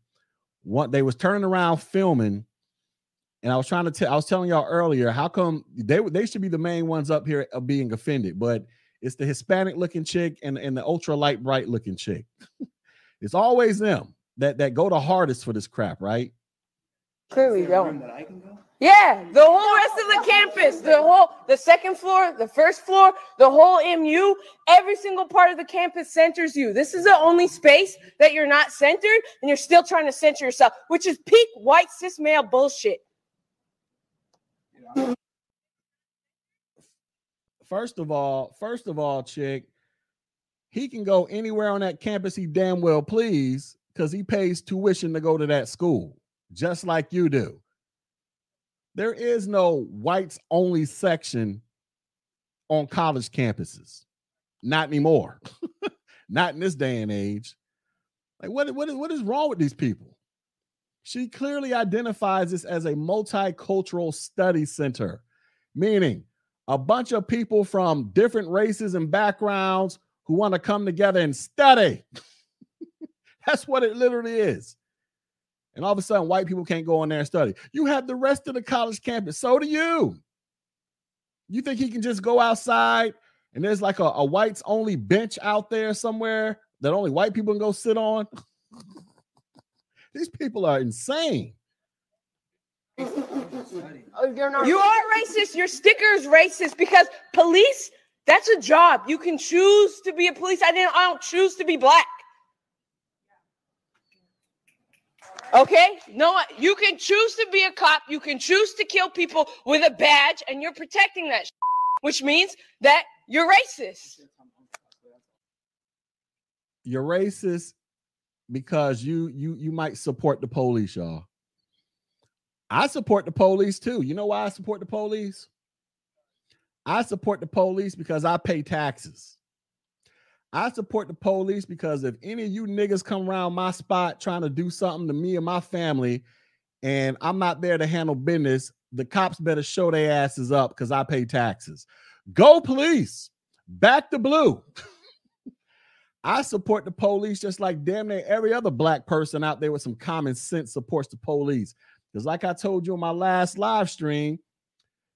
What they was turning around filming, and I was trying to tell. I was telling y'all earlier how come they they should be the main ones up here of being offended, but it's the Hispanic looking chick and and the ultra light bright looking chick. it's always them that that go the hardest for this crap, right? Clearly Is there a room don't. that I can go? Yeah, the whole rest of the campus, the whole, the second floor, the first floor, the whole MU, every single part of the campus centers you. This is the only space that you're not centered, and you're still trying to center yourself, which is peak white cis male bullshit. First of all, first of all, chick, he can go anywhere on that campus he damn well please because he pays tuition to go to that school, just like you do. There is no whites only section on college campuses. Not anymore. Not in this day and age. Like, what, what, what is wrong with these people? She clearly identifies this as a multicultural study center, meaning a bunch of people from different races and backgrounds who want to come together and study. That's what it literally is. And all of a sudden, white people can't go in there and study. You have the rest of the college campus. So do you. You think he can just go outside and there's like a, a whites only bench out there somewhere that only white people can go sit on? These people are insane. You're not. You are racist. Your sticker is racist because police, that's a job. You can choose to be a police. I didn't, I don't choose to be black. Okay? No, you can choose to be a cop. You can choose to kill people with a badge, and you're protecting that, which means that you're racist. You're racist because you you you might support the police, y'all. I support the police too. You know why I support the police? I support the police because I pay taxes. I support the police because if any of you niggas come around my spot trying to do something to me and my family, and I'm not there to handle business, the cops better show their asses up because I pay taxes. Go police. Back to blue. I support the police just like damn near every other black person out there with some common sense supports the police. Because, like I told you in my last live stream,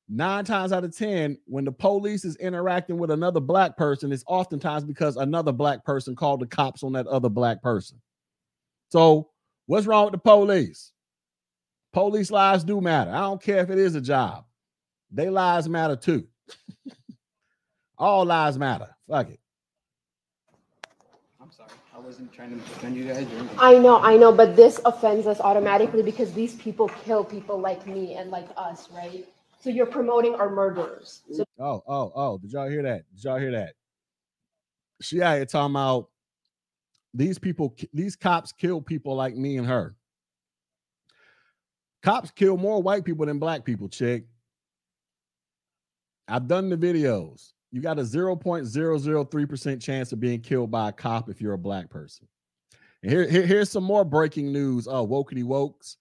nine times out of 10, when the police is interacting with another black person, it's oftentimes because another black person called the cops on that other black person. So, what's wrong with the police? Police lives do matter. I don't care if it is a job, they lives matter too. All lives matter. Fuck it. I'm sorry. I wasn't trying to defend you guys. I know, I know, but this offends us automatically because these people kill people like me and like us, right? So you're promoting our murderers. So Oh, oh, oh. Did y'all hear that? Did y'all hear that? She out here talking about these people, these cops kill people like me and her. Cops kill more white people than black people, chick. I've done the videos. You got a 0.003% chance of being killed by a cop if you're a black person. And here, here- here's some more breaking news. Uh, oh, wokety wokes.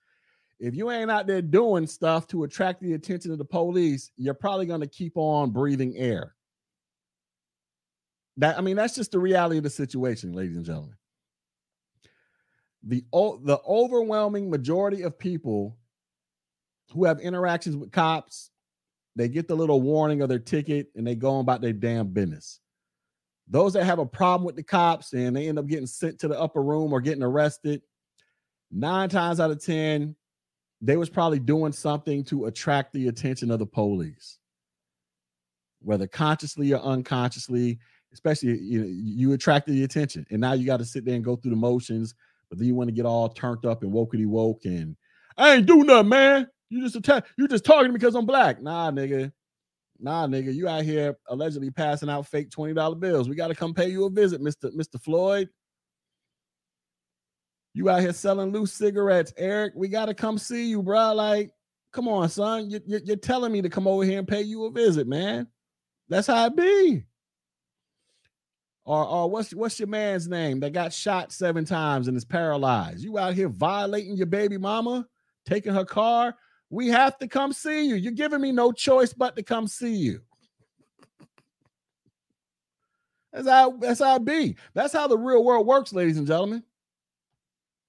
If you ain't out there doing stuff to attract the attention of the police, you're probably going to keep on breathing air. That I mean, that's just the reality of the situation, ladies and gentlemen. The the overwhelming majority of people who have interactions with cops, they get the little warning of their ticket and they go on about their damn business. Those that have a problem with the cops and they end up getting sent to the upper room or getting arrested, nine times out of ten, they was probably doing something to attract the attention of the police whether consciously or unconsciously especially you you attracted the attention and now you got to sit there and go through the motions but then you want to get all turned up and wokety woke and i ain't do nothing man you just attack you just me because i'm black nah nigga nah nigga you out here allegedly passing out fake $20 bills we got to come pay you a visit mr mr floyd you out here selling loose cigarettes, Eric. We got to come see you, bro. Like, come on, son. You, you, you're telling me to come over here and pay you a visit, man. That's how it be. Or, or what's what's your man's name that got shot seven times and is paralyzed? You out here violating your baby mama, taking her car. We have to come see you. You're giving me no choice but to come see you. That's how that's how it be. That's how the real world works, ladies and gentlemen.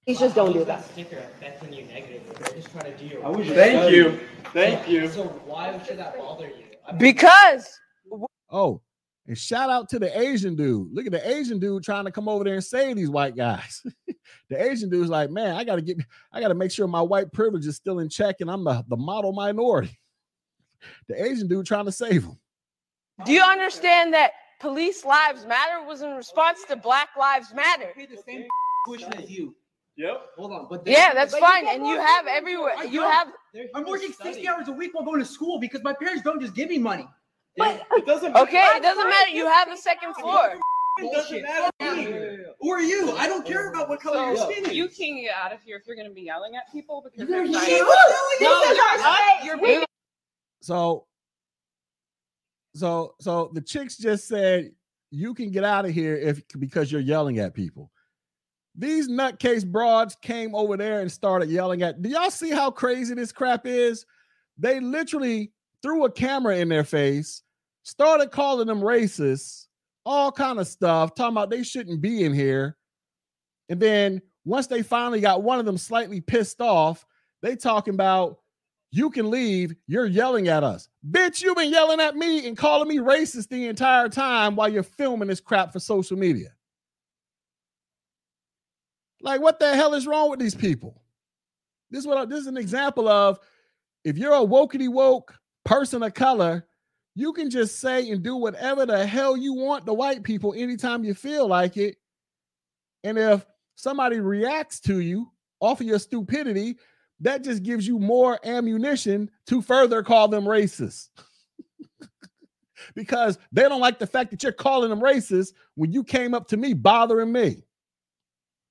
please just don't do that. Sticker affecting you negatively. They're just trying to do your. I was work. Thank you. Thank you. So why should that bother you? I mean, Because Oh, and shout out to the Asian dude. Look at the Asian dude trying to come over there and save these white guys. the Asian dude's like, man, I gotta get, I gotta make sure my white privilege is still in check, and I'm the, the model minority. The Asian dude trying to save him. do you understand that police lives matter was in response to Black Lives Matter? pay the same question as you. Yep. Hold on, but Yeah, that's But fine. get And you have everywhere. I You have I'm working study. 60 hours a week while going to school because my parents don't just give me money. But It doesn't Matter. okay. It doesn't matter. You have the second out. floor. It doesn't matter are you? I don't care about what color So, your skin is. You can get out of here if you're going to be yelling at people because You're they're yelling at No, you're our not. space. You're So, so, so the chicks just said you can get out of here if because you're yelling at people. These nutcase broads came over there and started yelling at. Do y'all see how crazy this crap is? They literally threw a camera in their face, started calling them racists, all kind of stuff, talking about they shouldn't be in here. And then once they finally got one of them slightly pissed off, they talking about you can leave. You're yelling at us. Bitch, you've been yelling at me and calling me racist the entire time while you're filming this crap for social media. Like, what the hell is wrong with these people? This is what I- this is an example of if you're a wokety woke person of color, you can just say and do whatever the hell you want to white people anytime you feel like it. And if somebody reacts to you off of your stupidity, that just gives you more ammunition to further call them racist. because they don't like the fact that you're calling them racist when you came up to me bothering me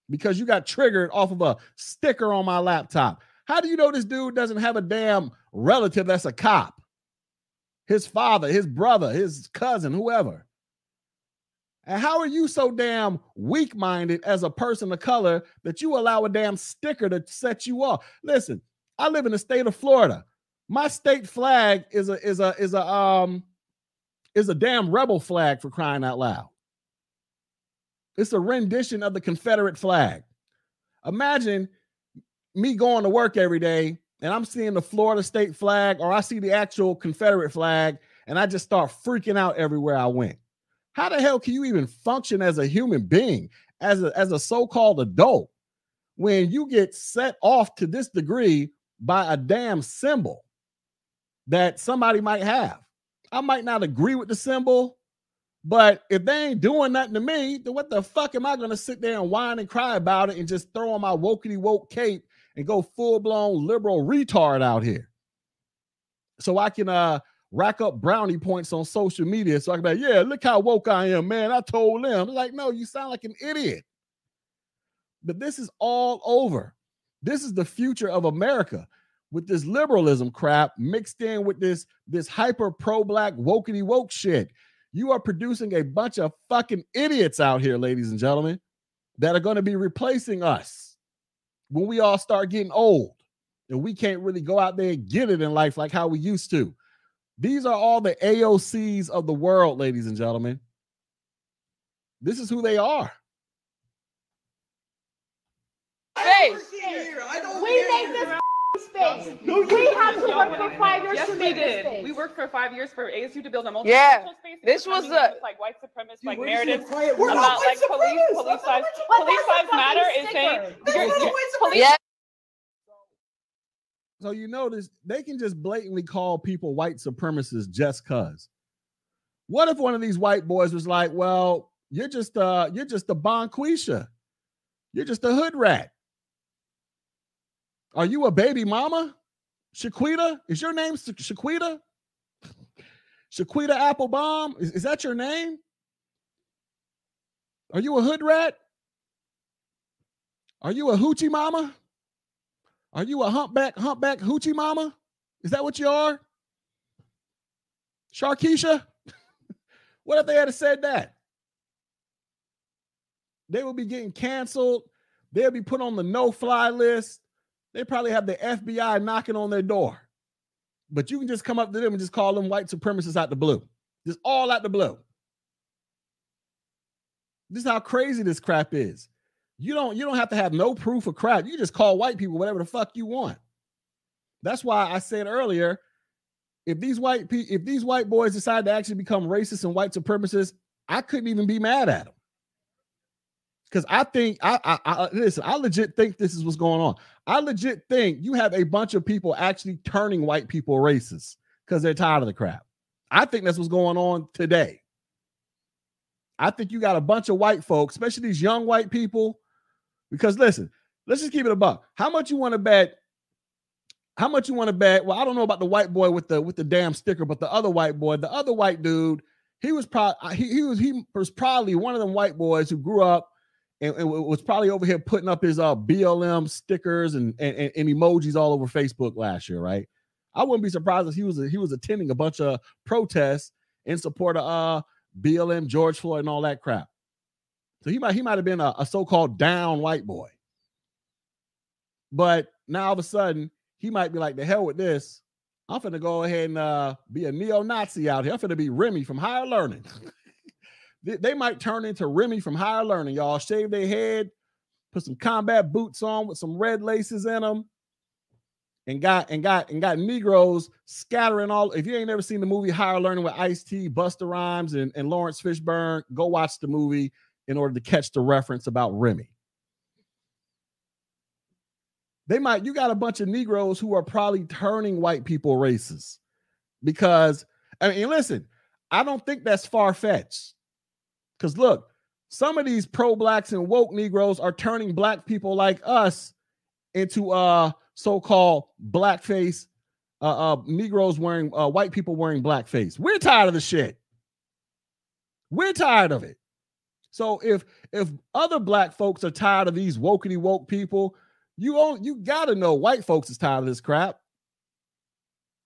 because you got triggered off of a sticker on my laptop. How do you know this dude doesn't have a damn relative that's a cop? His father, his brother, his cousin, whoever. And how are you so damn weak minded as a person of color that you allow a damn sticker to set you off? Listen, I live in the state of Florida. My state flag is a is a is a um is a damn rebel flag for crying out loud. It's a rendition of the Confederate flag. Imagine me going to work every day and I'm seeing the Florida state flag or I see the actual Confederate flag and I just start freaking out everywhere I went. How the hell can you even function as a human being, as a, as a so-called adult, when you get set off to this degree by a damn symbol that somebody might have? I might not agree with the symbol, but if they ain't doing nothing to me, then what the fuck am I gonna sit there and whine and cry about it and just throw on my wokey woke cape and go full blown liberal retard out here? So I can uh rack up brownie points on social media. So I can be like, yeah, look how woke I am, man. I told them. Like, no, you sound like an idiot. But this is all over. This is the future of America with this liberalism crap mixed in with this this hyper pro black wokey woke shit. You are producing a bunch of fucking idiots out here, ladies and gentlemen, that are going to be replacing us when we all start getting old and we can't really go out there and get it in life like how we used to. These are all the AOCs of the world, ladies and gentlemen. This is who they are. Hey, We made this space. We have to work for five years yes, to we make this did. space. We worked for five years for ASU to build a multicultural Yeah, space. this was coming in the- with, like white supremacist like we're just narratives gonna play it. We're about not like police police lives police that's lives matter is saying sticker. That's you're- not you're- white police Yeah. So you notice they can just blatantly call people white supremacists just cuz. What if one of these white boys was like, "Well, you're just uh you're just a bonquisha. You're just a hood rat. Are you a baby mama? Shaquita? Is your name Sha- Shaquita? Shaquita Applebaum? Is, is that your name? Are you a hood rat? Are you a hoochie mama? Are you a humpback, humpback hoochie mama? Is that what you are? Sharkeisha? what if they had said that? They would be getting canceled. They'll be put on the no-fly list. They probably have the FBI knocking on their door. But you can just come up to them and just call them white supremacists out the blue. Just all out the blue. This is how crazy this crap is. You don't you don't have to have no proof of crap. You just call white people whatever the fuck you want. That's why I said earlier, if these white pe- if these white boys decide to actually become racist and white supremacists, I couldn't even be mad at them. Because I think I, I I listen, I legit think this is what's going on. I legit think you have a bunch of people actually turning white people racist because they're tired of the crap. I think that's what's going on today. I think you got a bunch of white folks, especially these young white people. Because listen, let's just keep it a buck. How much you want to bet? How much you want to bet? Well, I don't know about the white boy with the with the damn sticker, but the other white boy, the other white dude, he was probably he, he was he was probably one of them white boys who grew up and, and was probably over here putting up his uh BLM stickers and, and and emojis all over Facebook last year, right? I wouldn't be surprised if he was he was attending a bunch of protests in support of uh BLM, George Floyd, and all that crap. So he might he might have been a, a so-called down white boy. But now all of a sudden he might be like, the hell with this. I'm finna go ahead and uh, be a neo-Nazi out here. I'm finna be Remy from higher learning. they, they might turn into Remy from higher learning, y'all. Shave their head, put some combat boots on with some red laces in them, and got and got and got Negroes scattering all. If you ain't never seen the movie Higher Learning with Ice T, Busta Rhymes, and, and Laurence Fishburne, go watch the movie in order to catch the reference about Remy. They might, you got a bunch of Negroes who are probably turning white people racist because, I mean, listen, I don't think that's far fetched. Because look, some of these pro blacks and woke Negroes are turning black people like us into uh so-called blackface uh, uh Negroes wearing uh, white people wearing blackface. We're tired of the shit. We're tired of it. So if if other black folks are tired of these wokety woke people, you all you gotta know white folks is tired of this crap.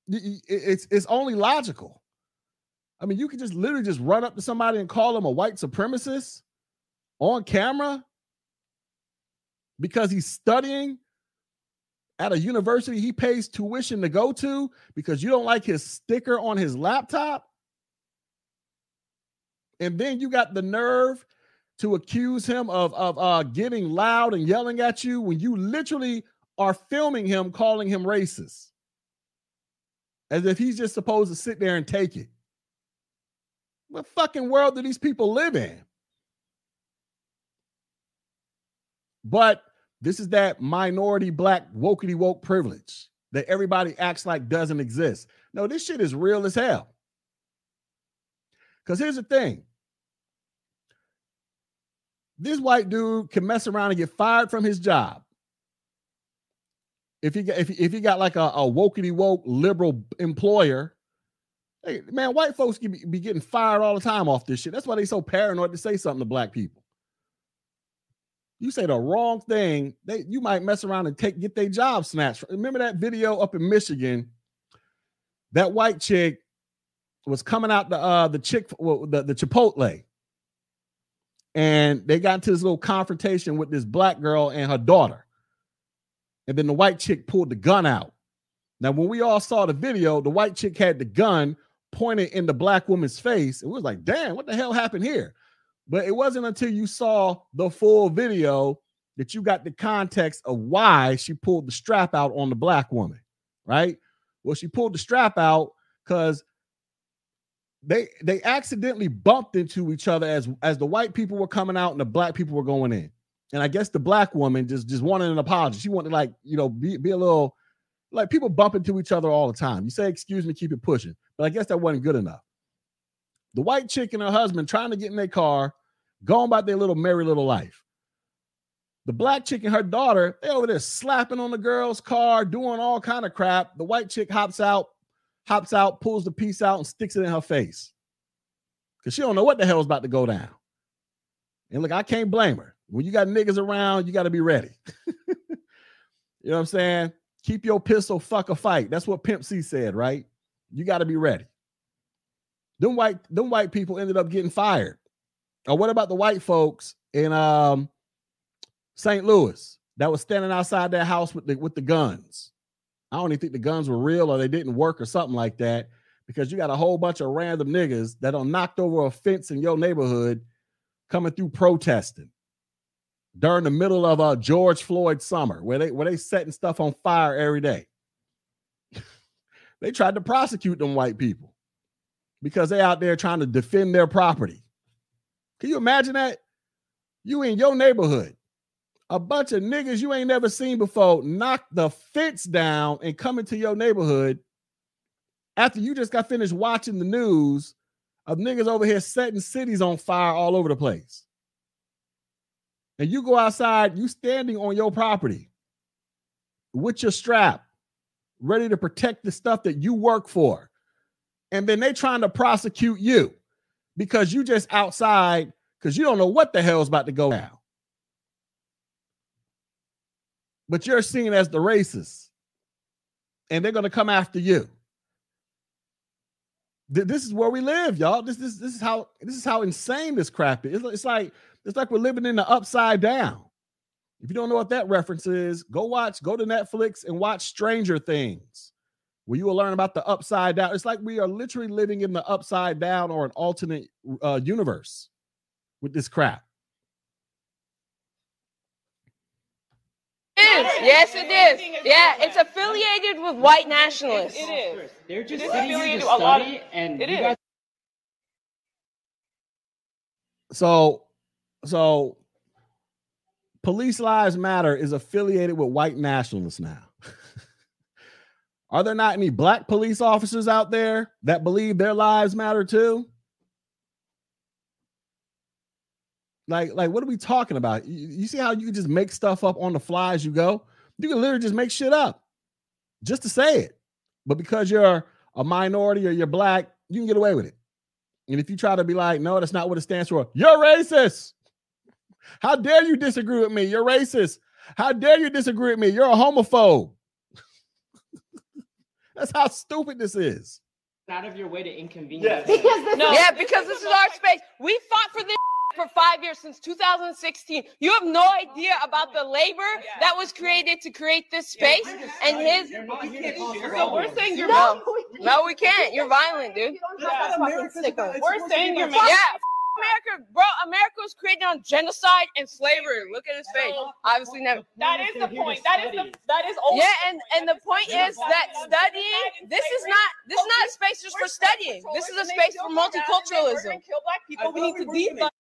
It's it's only logical. I mean, you can just literally just run up to somebody and call them a white supremacist on camera because he's studying at a university he pays tuition to go to because you don't like his sticker on his laptop. And then you got the nerve to accuse him of, of uh, getting loud and yelling at you when you literally are filming him, calling him racist, as if he's just supposed to sit there and take it. What fucking world do these people live in? But this is that minority black wokey woke privilege that everybody acts like doesn't exist. No, this shit is real as hell. Because here's the thing this white dude can mess around and get fired from his job. If he if, if he got like a, a wokey woke liberal employer, hey man, white folks be, be getting fired all the time off this shit. That's why they so paranoid to say something to black people. You say the wrong thing, they you might mess around and take get their job snatched. Remember that video up in Michigan? That white chick was coming out the uh the chick well, the, the Chipotle. And they got into this little confrontation with this black girl and her daughter. And then the white chick pulled the gun out. Now, when we all saw the video, the white chick had the gun pointed in the black woman's face. It was like, damn, what the hell happened here? But it wasn't until you saw the full video that you got the context of why she pulled the strap out on the black woman, right? Well, she pulled the strap out because they they accidentally bumped into each other as as the white people were coming out and the black people were going in. And I guess the black woman just just wanted an apology. She wanted like you know be be a little like people bump into each other all the time. You say excuse me, keep it pushing. But I guess that wasn't good enough. The white chick and her husband trying to get in their car, going about their little merry little life. The black chick and her daughter, they over there slapping on the girl's car, doing all kind of crap. The white chick hops out, hops out, pulls the piece out, and sticks it in her face. Because she don't know what the hell is about to go down. And look, I can't blame her. When you got niggas around, you got to be ready. you know what I'm saying? Keep your pistol, fuck a fight. That's what Pimp C said, right? You got to be ready. Them white, them white people ended up getting fired. Or what about the white folks in um St. Louis that was standing outside their house with the with the guns? I don't even think the guns were real or they didn't work or something like that because you got a whole bunch of random niggas that are knocked over a fence in your neighborhood coming through protesting during the middle of a George Floyd summer where they where they setting stuff on fire every day. they tried to prosecute them white people because they out there trying to defend their property. Can you imagine that? You in your neighborhood, a bunch of niggas you ain't never seen before knock the fence down and come into your neighborhood after you just got finished watching the news of niggas over here setting cities on fire all over the place. And you go outside, you standing on your property with your strap, ready to protect the stuff that you work for. And then they trying to prosecute you because you just outside because you don't know what the hell's about to go down. But you're seen as the racist, and they're to come after you. Th- This is where we live, y'all. This, this, this is how this is how insane this crap is. It's, it's like it's like we're living in the upside down. If you don't know what that reference is, go watch, go to Netflix and watch Stranger Things, where you will learn about the upside down. It's like we are literally living in the upside down or an alternate uh, universe with this crap. It is. Yes, it is. Yeah, it's affiliated with white nationalists. It is. They're just It is sitting here affiliated to to a lot of- study, and it you is. guys So, so police lives matter is affiliated with white nationalists now. Are there not any black police officers out there that believe their lives matter too? Like, like, what are we talking about? You, you see how you can just make stuff up on the fly as you go? You can literally just make shit up just to say it. But because you're a minority or you're black, you can get away with it. And if you try to be like, no, that's not what it stands for, you're racist. How dare you disagree with me? You're racist. How dare you disagree with me? You're a homophobe. that's how stupid this is. out of your way to inconvenience. Yes. them. Because this No. is Yeah, because this is our space. We fought for this for five years since 2016. You have no idea about the labor that was created to create this space and his. They're not here to solve So we're saying you're No, we no, we can't. You're violent, dude. You don't have that fucking sticker. We're saying you're violent. Yeah, America, bro. America was created on genocide and slavery. Look at his face. Obviously, never. That is the point. That is the that is always Yeah, and and the point is that studying. This is not. This is not a space just for studying. This is a space for multiculturalism. Kill black people. We need to defund.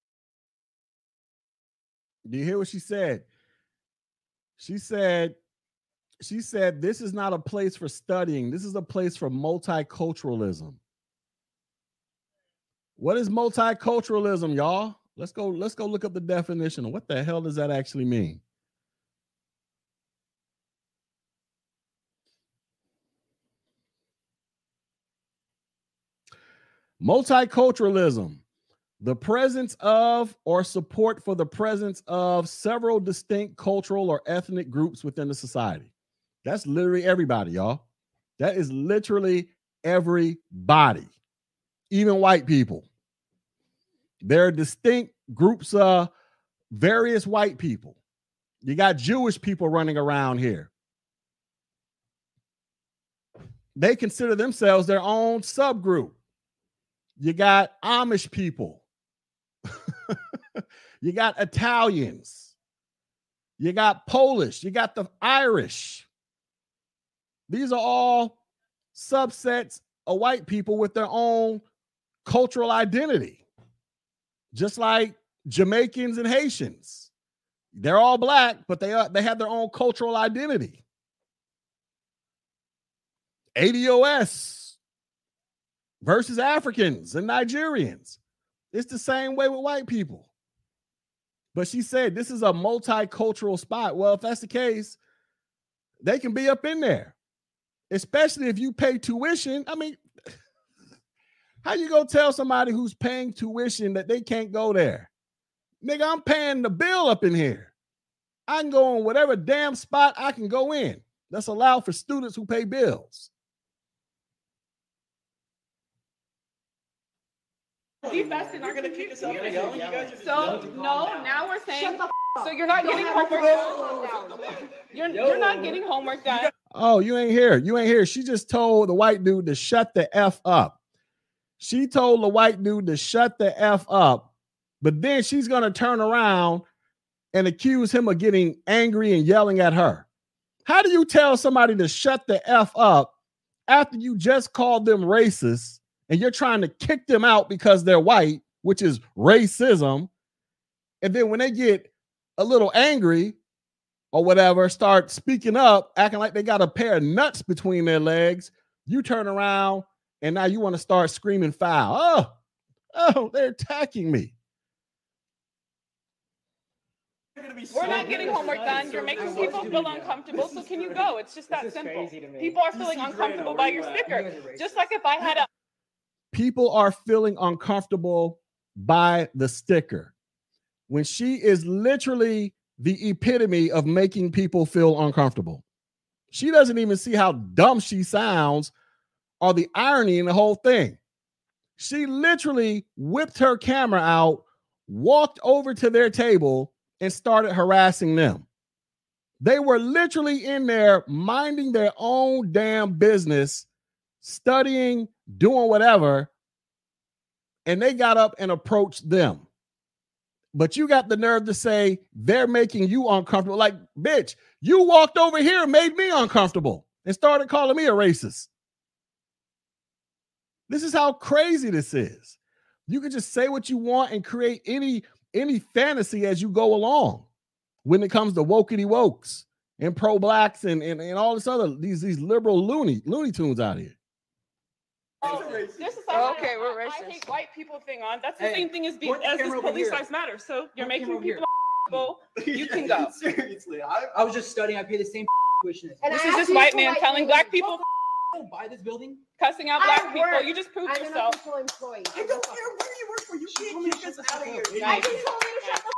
Do you hear what she said? She said, she said, this is not a place for studying. This is a place for multiculturalism. What is multiculturalism, y'all? Let's go, let's go look up the definition. What the hell does that actually mean? Multiculturalism, the presence of or support for the presence of several distinct cultural or ethnic groups within the society. That's literally everybody, y'all. That is literally everybody, even white people. There are distinct groups of various white people. You got Jewish people running around here. They consider themselves their own subgroup. You got Amish people. you got Italians. You got Polish. You got the Irish. These are all subsets of white people with their own cultural identity. Just like Jamaicans and Haitians. They're all black, but they are they have their own cultural identity. ADOS versus Africans and Nigerians. It's the same way with white people. But she said this is a multicultural spot. Well, if that's the case, they can be up in there, especially if you pay tuition. I mean, how you gonna tell somebody who's paying tuition that they can't go there? Nigga, I'm paying the bill up in here. I can go on whatever damn spot I can go in. That's allowed for students who pay bills. Defest and are gonna kick us out. You So no, now we're saying. Shut the f- So you're not getting homework. phone. You're you're not getting homework done. Oh, you ain't here. You ain't here. She just told the white dude to shut the F up. She told the white dude to shut the F up, but then she's going to turn around and accuse him of getting angry and yelling at her. How do you tell somebody to shut the F up after you just called them racist and you're trying to kick them out because they're white, which is racism? And then when they get a little angry, or whatever start speaking up, acting like they got a pair of nuts between their legs, you turn around and now you want to start screaming foul. Oh, oh, they're attacking me. We're not getting homework done. You're making people feel uncomfortable. So can you go? It's just that simple. People are feeling uncomfortable by your sticker. Just like if I had a People are feeling uncomfortable by the sticker when she is literally the epitome of making people feel uncomfortable. She doesn't even see how dumb she sounds or the irony in the whole thing. She literally whipped her camera out, walked over to their table, and started harassing them. They were literally in there minding their own damn business, studying, doing whatever, and they got up and approached them. But you got the nerve to say they're making you uncomfortable. Like, bitch, you walked over here made me uncomfortable and started calling me a racist. This is how crazy this is. You can just say what you want and create any any fantasy as you go along when it comes to wokety wokes and pro blacks and, and, and all this other these these liberal loony looney tunes out here. this oh, is Okay, we're I racist. hate white people thing on. That's the Hey, same thing as being point the as this police here. lives matter. So you're Point making camera over people uncomfortable. You can go. Seriously, I, I was just studying. I pay the same tuition This I is asked just white man telling black people I don't buy this building. cussing out I black people. work. You just proved I'm an official employee. I don't care where you work for. You She can't told me kick us out of here. up. I just told you to shut the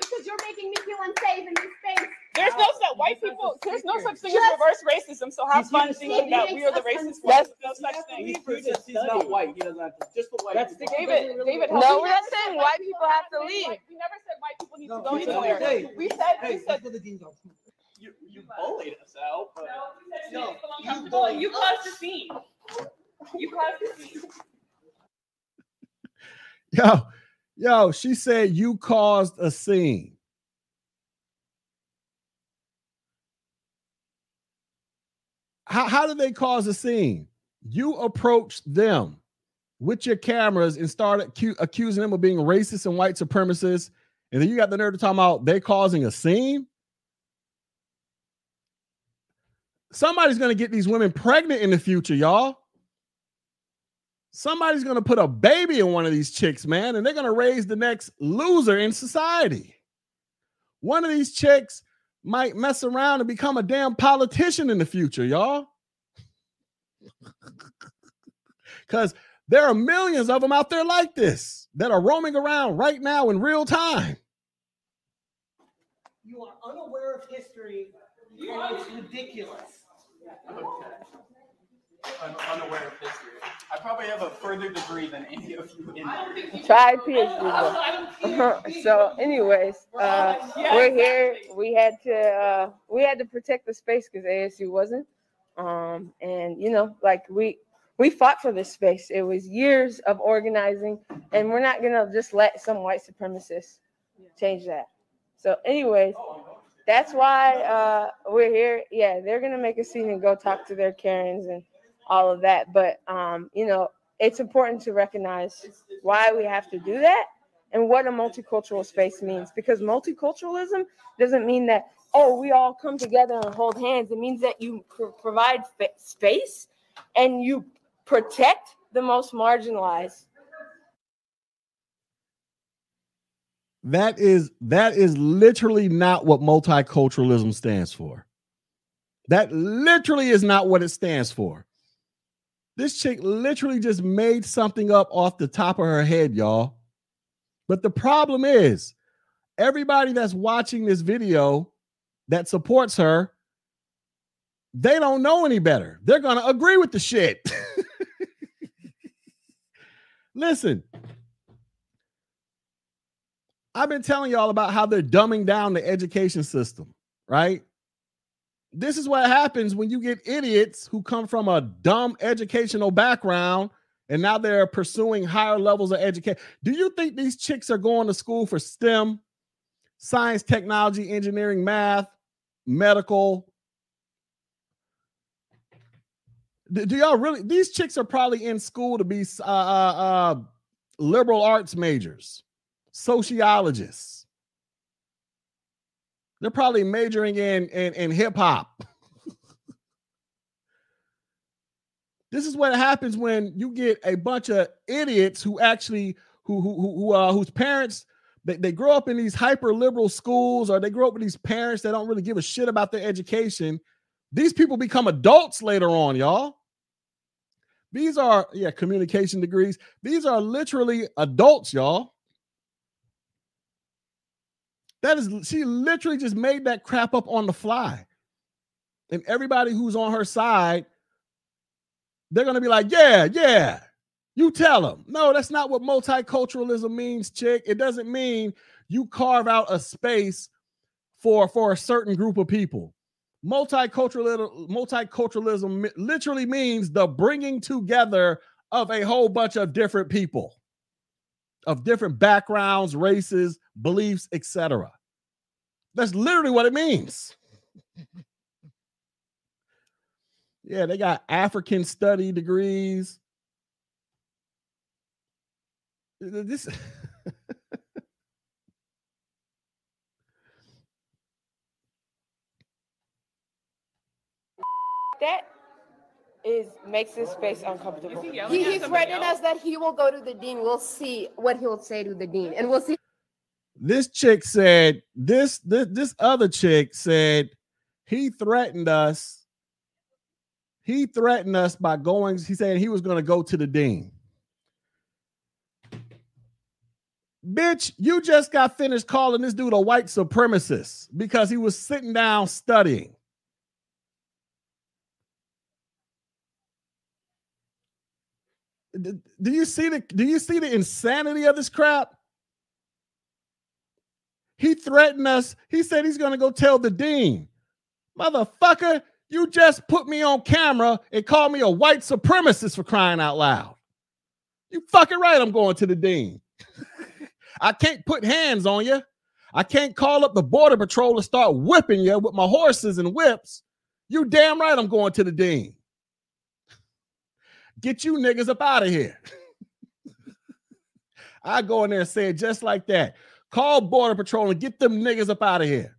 because you're making me feel unsafe in this space. There's no such white people. There's no such thing as reverse racism. So have fun thinking that we are the Makes racist ones. That's- No such thing. He proves that he's not white. He doesn't have to. Just the white. That's people. David, David, No, we're not saying white people have to leave. We never said white people need to go we said- anywhere. We said, Hey, we said, let's go to the dean's office. You, you bullied us out. But no, we said No, you feel you uncomfortable and you caused the scene. You caused the scene. Yo, Yo, she said you caused a scene. How, how did they cause a scene? You approached them with your cameras and started acu- accusing them of being racist and white supremacists. And then you got the nerve to talk about they causing a scene. Somebody's going to get these women pregnant in the future, y'all. Somebody's going to put a baby in one of these chicks, man, and they're going to raise the next loser in society. One of these chicks might mess around and become a damn politician in the future, y'all. Because there are millions of them out there like this that are roaming around right now in real time. You are unaware of history. and it's ridiculous. Okay. I'm unaware of history. I probably have a further degree than any of you in there. Tried PhD. so, anyways, uh, we're here. We had to uh, we had to protect the space because ASU wasn't. Um, and you know, like we we fought for this space. It was years of organizing, and we're not gonna just let some white supremacists change that. So, anyways, that's why uh, we're here. Yeah, they're gonna make a scene and go talk to their Karens and all of that. But um, you know, it's important to recognize why we have to do that and what a multicultural space means. Because multiculturalism doesn't mean that oh we all come together and hold hands. It means that you pr- provide space and you protect the most marginalized. That is that is literally not what multiculturalism stands for. That literally is not what it stands for. This chick literally just made something up off the top of her head, y'all. But the problem is, everybody that's watching this video that supports her, they don't know any better. They're going to agree with the shit. Listen, I've been telling y'all about how they're dumbing down the education system, right? This is what happens when you get idiots who come from a dumb educational background and now they're pursuing higher levels of education. Do you think these chicks are going to school for STEM, science, technology, engineering, math, medical? Do, y'all really? These chicks are probably in school to be uh, uh, uh, liberal arts majors, sociologists. They're probably majoring in in, in hip hop. this is what happens when you get a bunch of idiots who actually who who who uh, whose parents they, they grow up in these hyper liberal schools or they grow up with these parents that don't really give a shit about their education. These people become adults later on, y'all. These are yeah, communication degrees. These are literally adults, y'all. That is, she literally just made that crap up on the fly. And everybody who's on her side, they're going to be like, yeah, yeah, you tell them. No, that's not what multiculturalism means, chick. It doesn't mean you carve out a space for, for a certain group of people. Multiculturalism, multiculturalism literally means the bringing together of a whole bunch of different people of different backgrounds, races, beliefs, etc. That's literally what it means. yeah, they got African study degrees. This That is makes this space uncomfortable. He He, at he threatened us that he will go to the dean. We'll see what he'll say to the dean, and we'll see. this chick said this this this other chick said he threatened us he threatened us by going he said he was going to go to the dean bitch you just got finished calling this dude a white supremacist because he was sitting down studying do you see the do you see the insanity of this crap he threatened us. He said he's going to go tell the dean. Motherfucker, you just put me on camera and called me a white supremacist for crying out loud. You fucking right, I'm going to the dean. I can't put hands on you. I can't call up the border patrol and start whipping you with my horses and whips. You damn right I'm going to the dean. Get you niggas up out of here. I go in there and say it just like that. Call border patrol and get them niggas up out of here.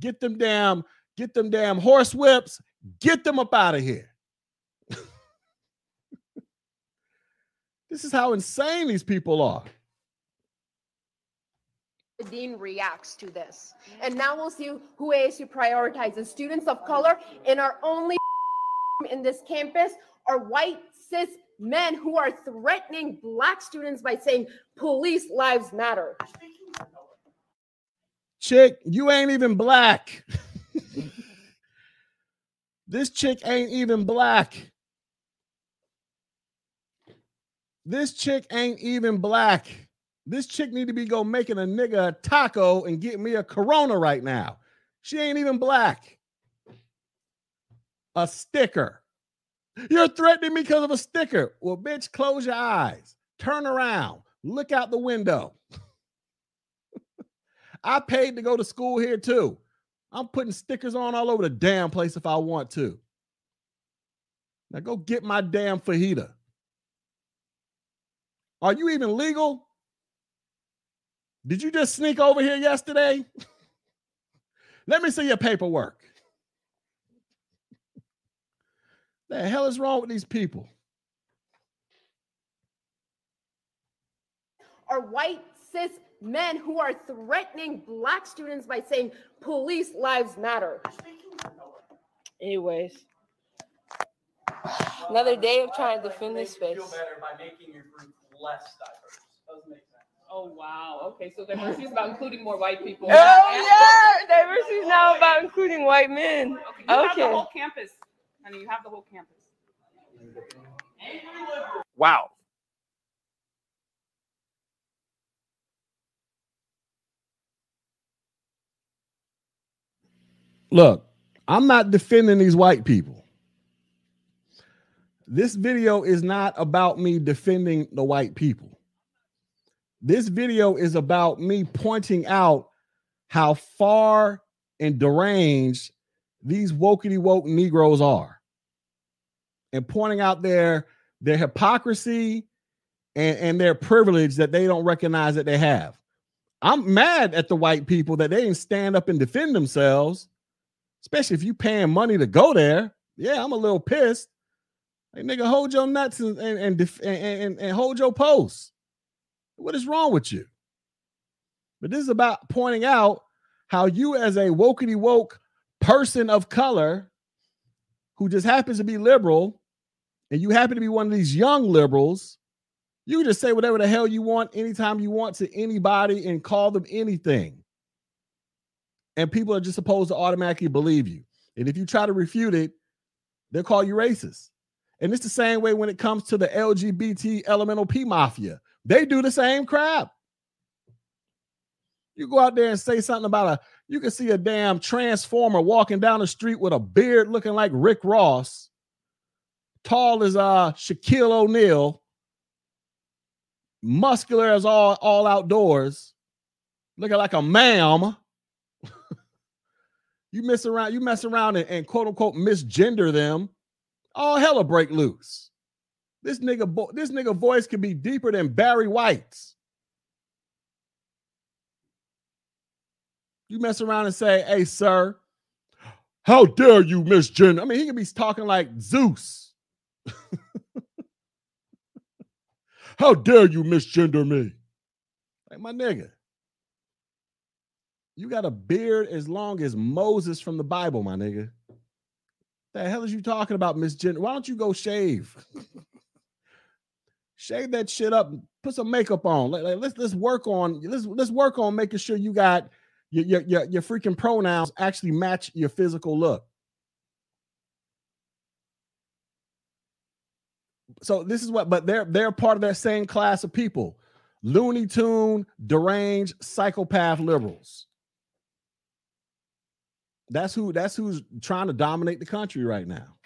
Get them damn, get them damn horse whips, get them up out of here. this is how insane these people are the dean reacts to this. And now we'll see who ASU prioritizes. Students of color in our only in this campus are white cis men who are threatening black students by saying police lives matter. Chick, you ain't even black. this chick ain't even black. This chick ain't even black. This chick need to be go making a nigga a taco and get me a Corona right now. She ain't even black. A sticker. You're threatening me because of a sticker. Well, bitch, close your eyes. Turn around. Look out the window. I paid to go to school here too. I'm putting stickers on all over the damn place if I want to. Now go get my damn fajita. Are you even legal? Did you just sneak over here yesterday? Let me see your paperwork. The hell is wrong with these people? Are white cis men who are threatening black students by saying police lives matter. Anyways, another day of trying to defend this space. Feel better by making your group less diverse. Doesn't make sense. Oh wow. Okay, so diversity is about including more white people. Oh yeah, diversity is now about including white men. Okay, you have Okay. the whole campus. Honey, you have the whole campus. Wow. Look, I'm not defending these white people. This video is not about me defending the white people. This video is about me pointing out how far and deranged these wokety woke Negroes are and pointing out their their hypocrisy and, and their privilege that they don't recognize that they have. I'm mad at the white people that they didn't stand up and defend themselves, especially if you paying money to go there. Yeah, I'm a little pissed. Hey, nigga, hold your nuts and and and, def- and, and, and hold your posts. What is wrong with you? But this is about pointing out how you, as a wokety woke person of color who just happens to be liberal, and you happen to be one of these young liberals, you just say whatever the hell you want anytime you want to anybody and call them anything. And people are just supposed to automatically believe you. And if you try to refute it, they'll call you racist. And it's the same way when it comes to the LGBT elemental P mafia. They do the same crap. You go out there and say something about a, you can see a damn transformer walking down the street with a beard looking like Rick Ross, tall as uh Shaquille O'Neal, muscular as all all outdoors, looking like a ma'am. you mess around, you mess around and, and quote unquote misgender them, all hella break loose. This nigga, this nigga voice could be deeper than Barry White's. You mess around and say, "Hey, sir, how dare you misgender?" I mean, he could be talking like Zeus. how dare you misgender me? Like my nigga. You got a beard as long as Moses from the Bible, my nigga. The hell is you talking about, misgender? Why don't you go shave? shave that shit up. Put some makeup on. Let, let, let's let's work on let's let's work on making sure you got your your your, freaking pronouns actually match your physical look. So this is what, but they're they're part of that same class of people. Looney Tune, deranged, psychopath liberals. That's who that's who's trying to dominate the country right now.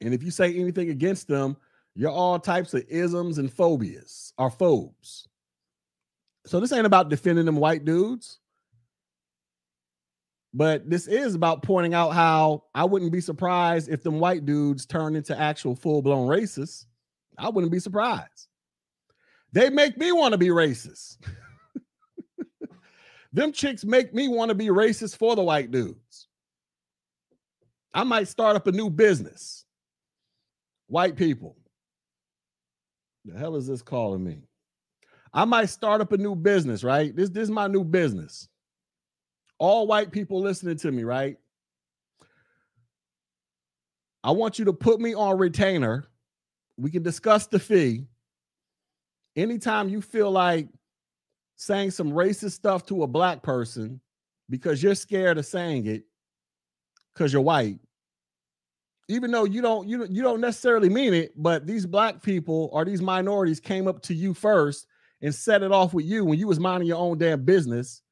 And if you say anything against them, You're all types of isms and phobias or phobes. So this ain't about defending them white dudes. But this is about pointing out how I wouldn't be surprised if them white dudes turn into actual full-blown racists. I wouldn't be surprised. They make me want to be racist. them chicks make me want to be racist for the white dudes. I might start up a new business. White people. The hell is this calling me? I might start up a new business, right? This, this is my new business. All white people listening to me, right? I want you to put me on retainer. We can discuss the fee. Anytime you feel like saying some racist stuff to a black person because you're scared of saying it because you're white, even though you don't you you don't necessarily mean it, but these black people or these minorities came up to you first and set it off with you when you was minding your own damn business,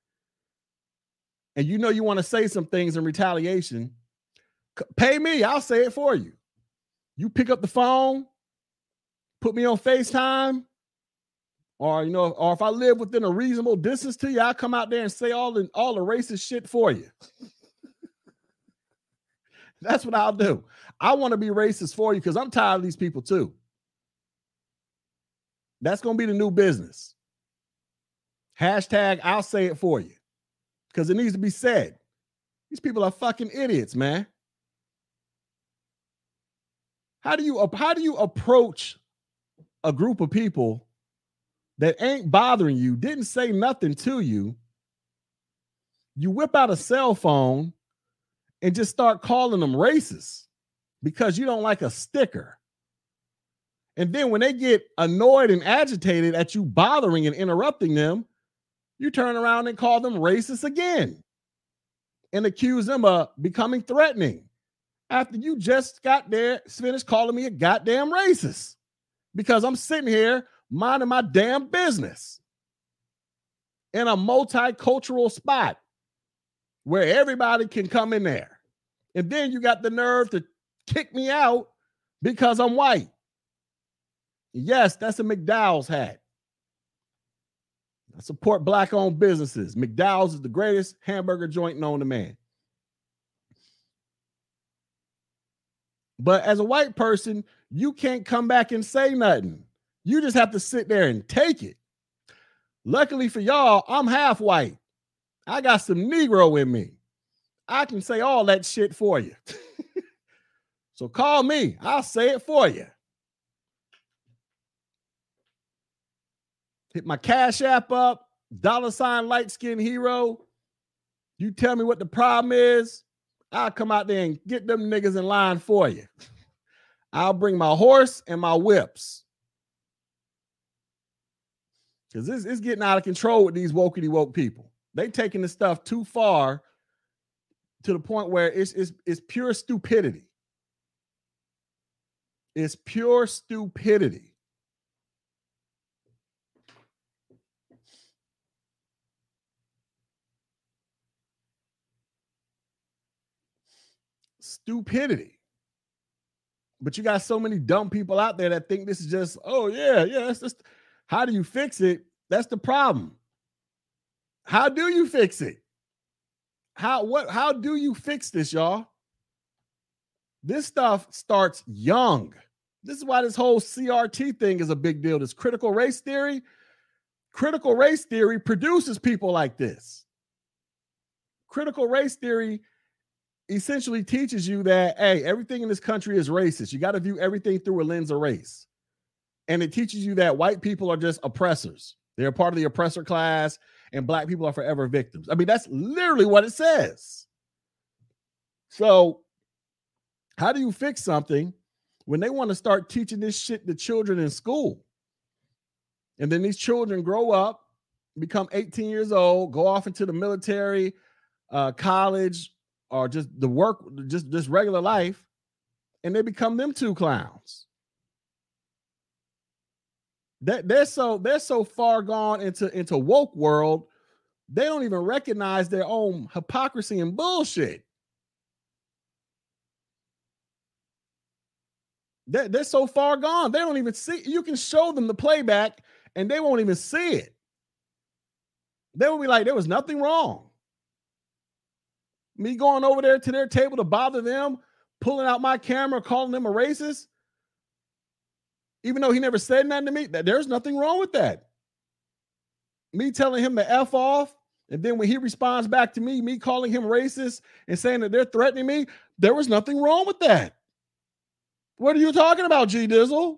and you know you want to say some things in retaliation, pay me, I'll say it for you. You pick up the phone, put me on FaceTime, or you know, or if I live within a reasonable distance to you, I'll come out there and say all the all the racist shit for you. That's what I'll do. I want to be racist for you because I'm tired of these people too. That's going to be the new business. Hashtag, I'll say it for you because it needs to be said. These people are fucking idiots, man. How do you how do you approach a group of people that ain't bothering you, didn't say nothing to you? You whip out a cell phone and just start calling them racist because you don't like a sticker. And then when they get annoyed and agitated at you bothering and interrupting them, you turn around and call them racist again and accuse them of becoming threatening after you just got there, finished calling me a goddamn racist because I'm sitting here minding my damn business in a multicultural spot where everybody can come in there. And then you got the nerve to kick me out because I'm white. Yes, that's a McDowell's hat. I support black owned businesses. McDowell's is the greatest hamburger joint known to man. But as a white person, you can't come back and say nothing. You just have to sit there and take it. Luckily for y'all, I'm half white. I got some Negro in me. I can say all that shit for you. so call me, I'll say it for you. Hit my Cash App up, dollar sign light skin hero. You tell me what the problem is, I'll come out there and get them niggas in line for you. I'll bring my horse and my whips. Because this is getting out of control with these wokey woke people. They taking the stuff too far to the point where it's it's, it's pure stupidity. It's pure stupidity. Stupidity. But you got so many dumb people out there that think this is just, oh yeah, yeah, that's just how do you fix it? That's the problem. How do you fix it? how what how do you fix this, y'all? This stuff starts young. This is why this whole CRT thing is a big deal. This critical race theory, critical race theory produces people like this. Critical race theory essentially teaches you that hey, everything in this country is racist. You got to view everything through a lens of race. And it teaches you that white people are just oppressors. They're part of the oppressor class and black people are forever victims. I mean, that's literally what it says. So, how do you fix something when they want to start teaching this shit to children in school? And then these children grow up, become 18 years old, go off into the military, uh, college, or just the work, just just regular life, and they become them two clowns that they're so they're so far gone into into woke world they don't even recognize their own hypocrisy and bullshit They're, they're so far gone. They don't even see. You can show them the playback and they won't even see it. They will be like, there was nothing wrong. Me going over there to their table to bother them, pulling out my camera, calling them a racist, even though he never said nothing to me, that there's nothing wrong with that. Me telling him to F off, and then when he responds back to me, me calling him racist and saying that they're threatening me, there was nothing wrong with that. What are you talking about, G Dizzle?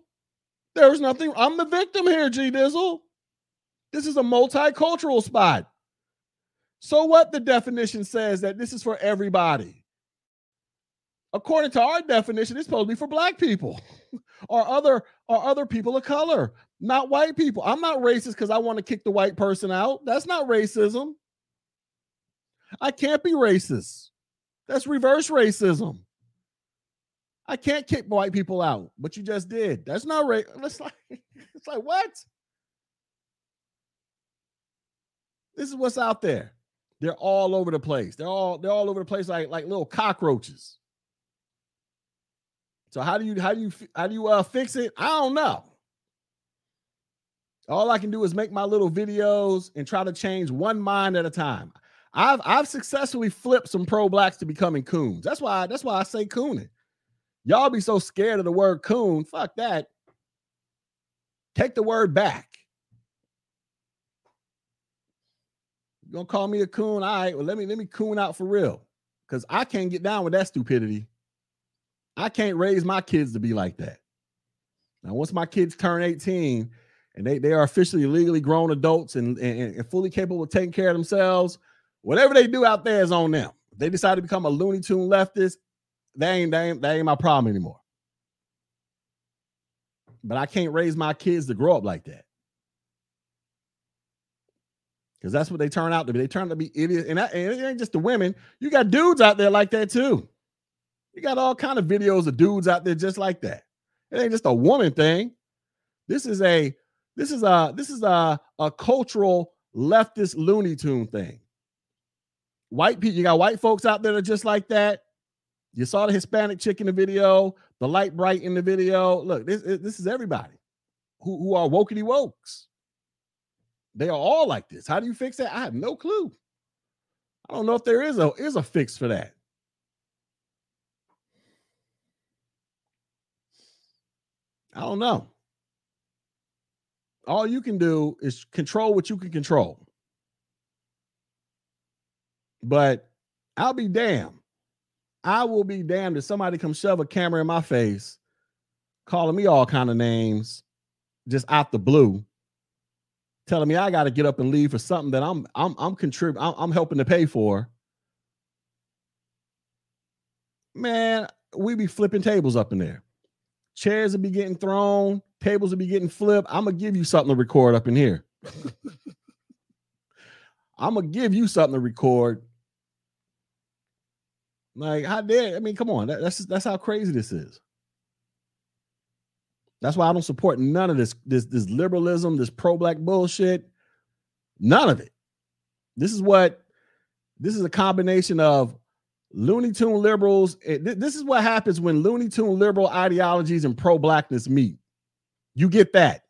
There's nothing. I'm the victim here, G Dizzle. This is a multicultural spot. So what the definition says that this is for everybody. According to our definition, it's supposed to be for black people or other or other people of color, not white people. I'm not racist because I want to kick the white person out. That's not racism. I can't be racist. That's reverse racism. I can't kick white people out, but you just did. That's not right. It's like, it's like what? This is what's out there. They're all over the place. They're all they're all over the place like like little cockroaches. So how do you how do you how do you uh fix it? I don't know. All I can do is make my little videos and try to change one mind at a time. I've I've successfully flipped some pro blacks to becoming coons. That's why that's why I say cooning. Y'all be so scared of the word coon. Fuck that. Take the word back. You gonna call me a coon? All right, well, let me let me coon out for real. Because I can't get down with that stupidity. I can't raise my kids to be like that. Now, once my kids turn 18 and they, they are officially legally grown adults and, and, and fully capable of taking care of themselves, whatever they do out there is on them. If they decide to become a Looney Tune leftist, that ain't, that ain't that ain't my problem anymore. But I can't raise my kids to grow up like that. Because that's what they turn out to be. They turn out to be idiots. And, that, and it ain't just the women. You got dudes out there like that too. You got all kind of videos of dudes out there just like that. It ain't just a woman thing. This is a this is a this is a, a cultural leftist Looney Tune thing. White people, you got white folks out there that are just like that. You saw the Hispanic chick in the video, the light bright in the video. Look, this, this is everybody who, who are wokey wokes. They are all like this. How do you fix that? I have no clue. I don't know if there is a is a fix for that. I don't know. All you can do is control what you can control. But I'll be damned I will be damned if somebody come shove a camera in my face, calling me all kind of names, just out the blue, telling me I got to get up and leave for something that I'm I'm I'm contributing, I'm, helping to pay for. Man, we be flipping tables up in there. Chairs will be getting thrown, tables will be getting flipped. I'm gonna give you something to record up in here. I'm gonna give you something to record like, how dare? I mean, come on. That, that's that's how crazy this is. That's why I don't support none of this this this liberalism, this pro black bullshit. None of it. This is what this is a combination of Looney Tune liberals. This is what happens when Looney Tune liberal ideologies and pro blackness meet. You get that.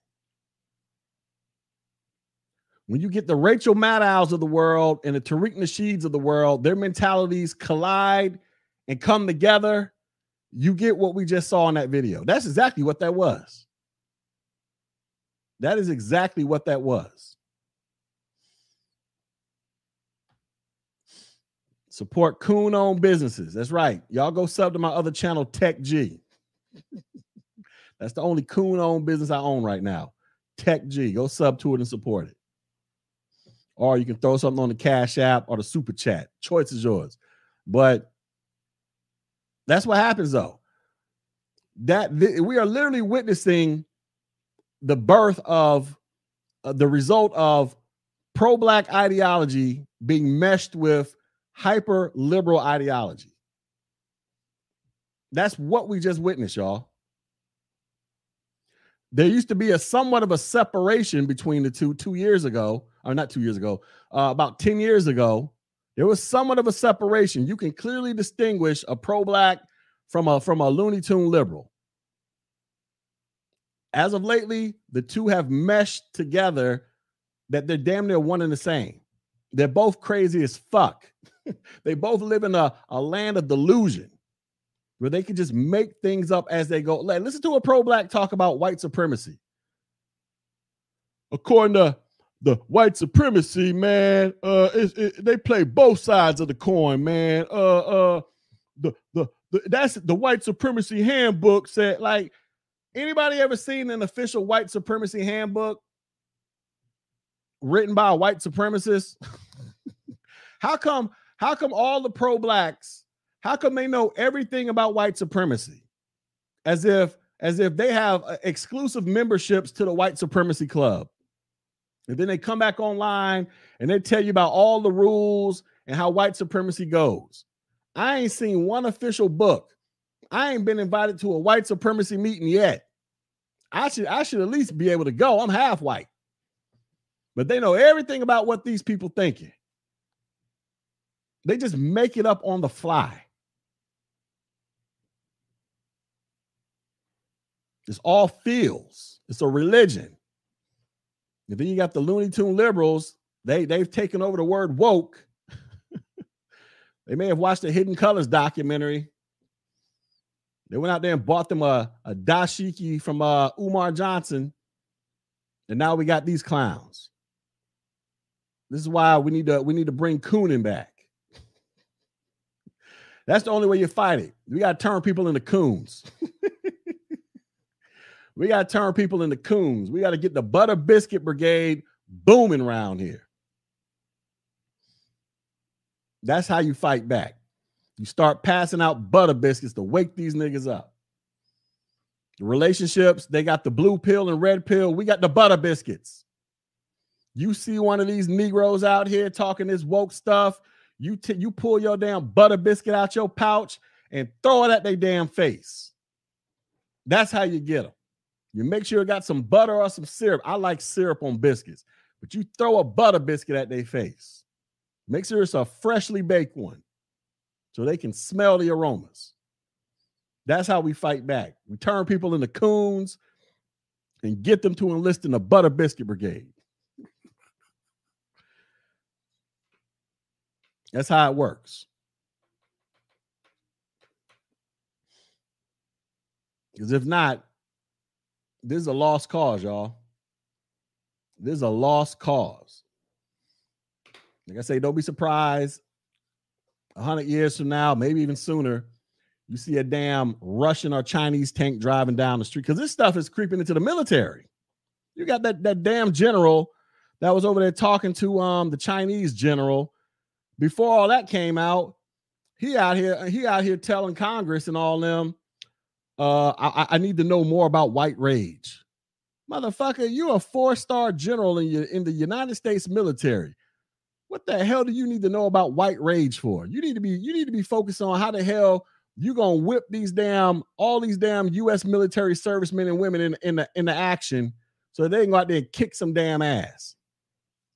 When you get the Rachel Maddows of the world and the Tariq Nasheeds of the world, their mentalities collide and come together, you get what we just saw in that video. That's exactly what that was. That is exactly what that was. Support coon owned businesses. That's right. Y'all go sub to my other channel, Tech G. That's the only coon owned business I own right now. Tech G. Go sub to it and support it or you can throw something on the Cash App or the Super Chat. Choice is yours. But that's what happens though. That we are literally witnessing the birth of uh, the result of pro black ideology being meshed with hyper liberal ideology. That's what we just witnessed, y'all. There used to be a somewhat of a separation between the two two years ago or not two years ago, uh, about 10 years ago, there was somewhat of a separation. You can clearly distinguish a pro-black from a from a Looney Tune liberal. as of lately, the two have meshed together that they're damn near one and the same. They're both crazy as fuck. they both live in a, a land of delusion where they can just make things up as they go. Listen to a pro black talk about white supremacy. According to the white supremacy, man, uh, it, it, they play both sides of the coin, man. Uh, uh, the, the the that's the white supremacy handbook said like anybody ever seen an official white supremacy handbook written by a white supremacist? how come how come all the pro blacks how come they know everything about white supremacy as if as if they have uh, exclusive memberships to the white supremacy club and then they come back online and they tell you about all the rules and how white supremacy goes I ain't seen one official book. I ain't been invited to a white supremacy meeting yet. I should I should at least be able to go. I'm half white. But they know everything about what these people thinking. They just make it up on the fly. It's all feels. It's a religion. And then you got the Looney Tune liberals. They they've taken over the word woke they may have watched the Hidden Colors documentary. They went out there and bought them a, a dashiki from uh, Umar Johnson. And now we got these clowns. This is why we need to we need to bring Coonan back. That's the only way you fight it. We got to turn people into coons. we got to turn people into coons. We got to get the butter biscuit brigade booming around here. That's how you fight back. You start passing out butter biscuits to wake these niggas up. The relationships, they got the blue pill and red pill. We got the butter biscuits. You see one of these Negroes out here talking this woke stuff, you t- you pull your damn butter biscuit out your pouch and throw it at their damn face. That's how you get them. You make sure it got some butter or some syrup. I like syrup on biscuits, but you throw a butter biscuit at their face. Make sure it's a freshly baked one so they can smell the aromas. That's how we fight back. We turn people into coons and get them to enlist in the butter biscuit brigade. That's how it works. Because if not, this is a lost cause, y'all. This is a lost cause. Like I say, don't be surprised. A hundred years from now, maybe even sooner, you see a damn Russian or Chinese tank driving down the street because this stuff is creeping into the military. You got that that damn general that was over there talking to um the Chinese general before all that came out. He out here he out here telling Congress and all them, uh, I, I need to know more about white rage. Motherfucker, you're a four-star general in your in the United States military. What the hell do you need to know about white rage for? You need to be you need to be focused on how the hell you gonna whip these damn all these damn U.S. military servicemen and women in in the in the action so they can go out there and kick some damn ass.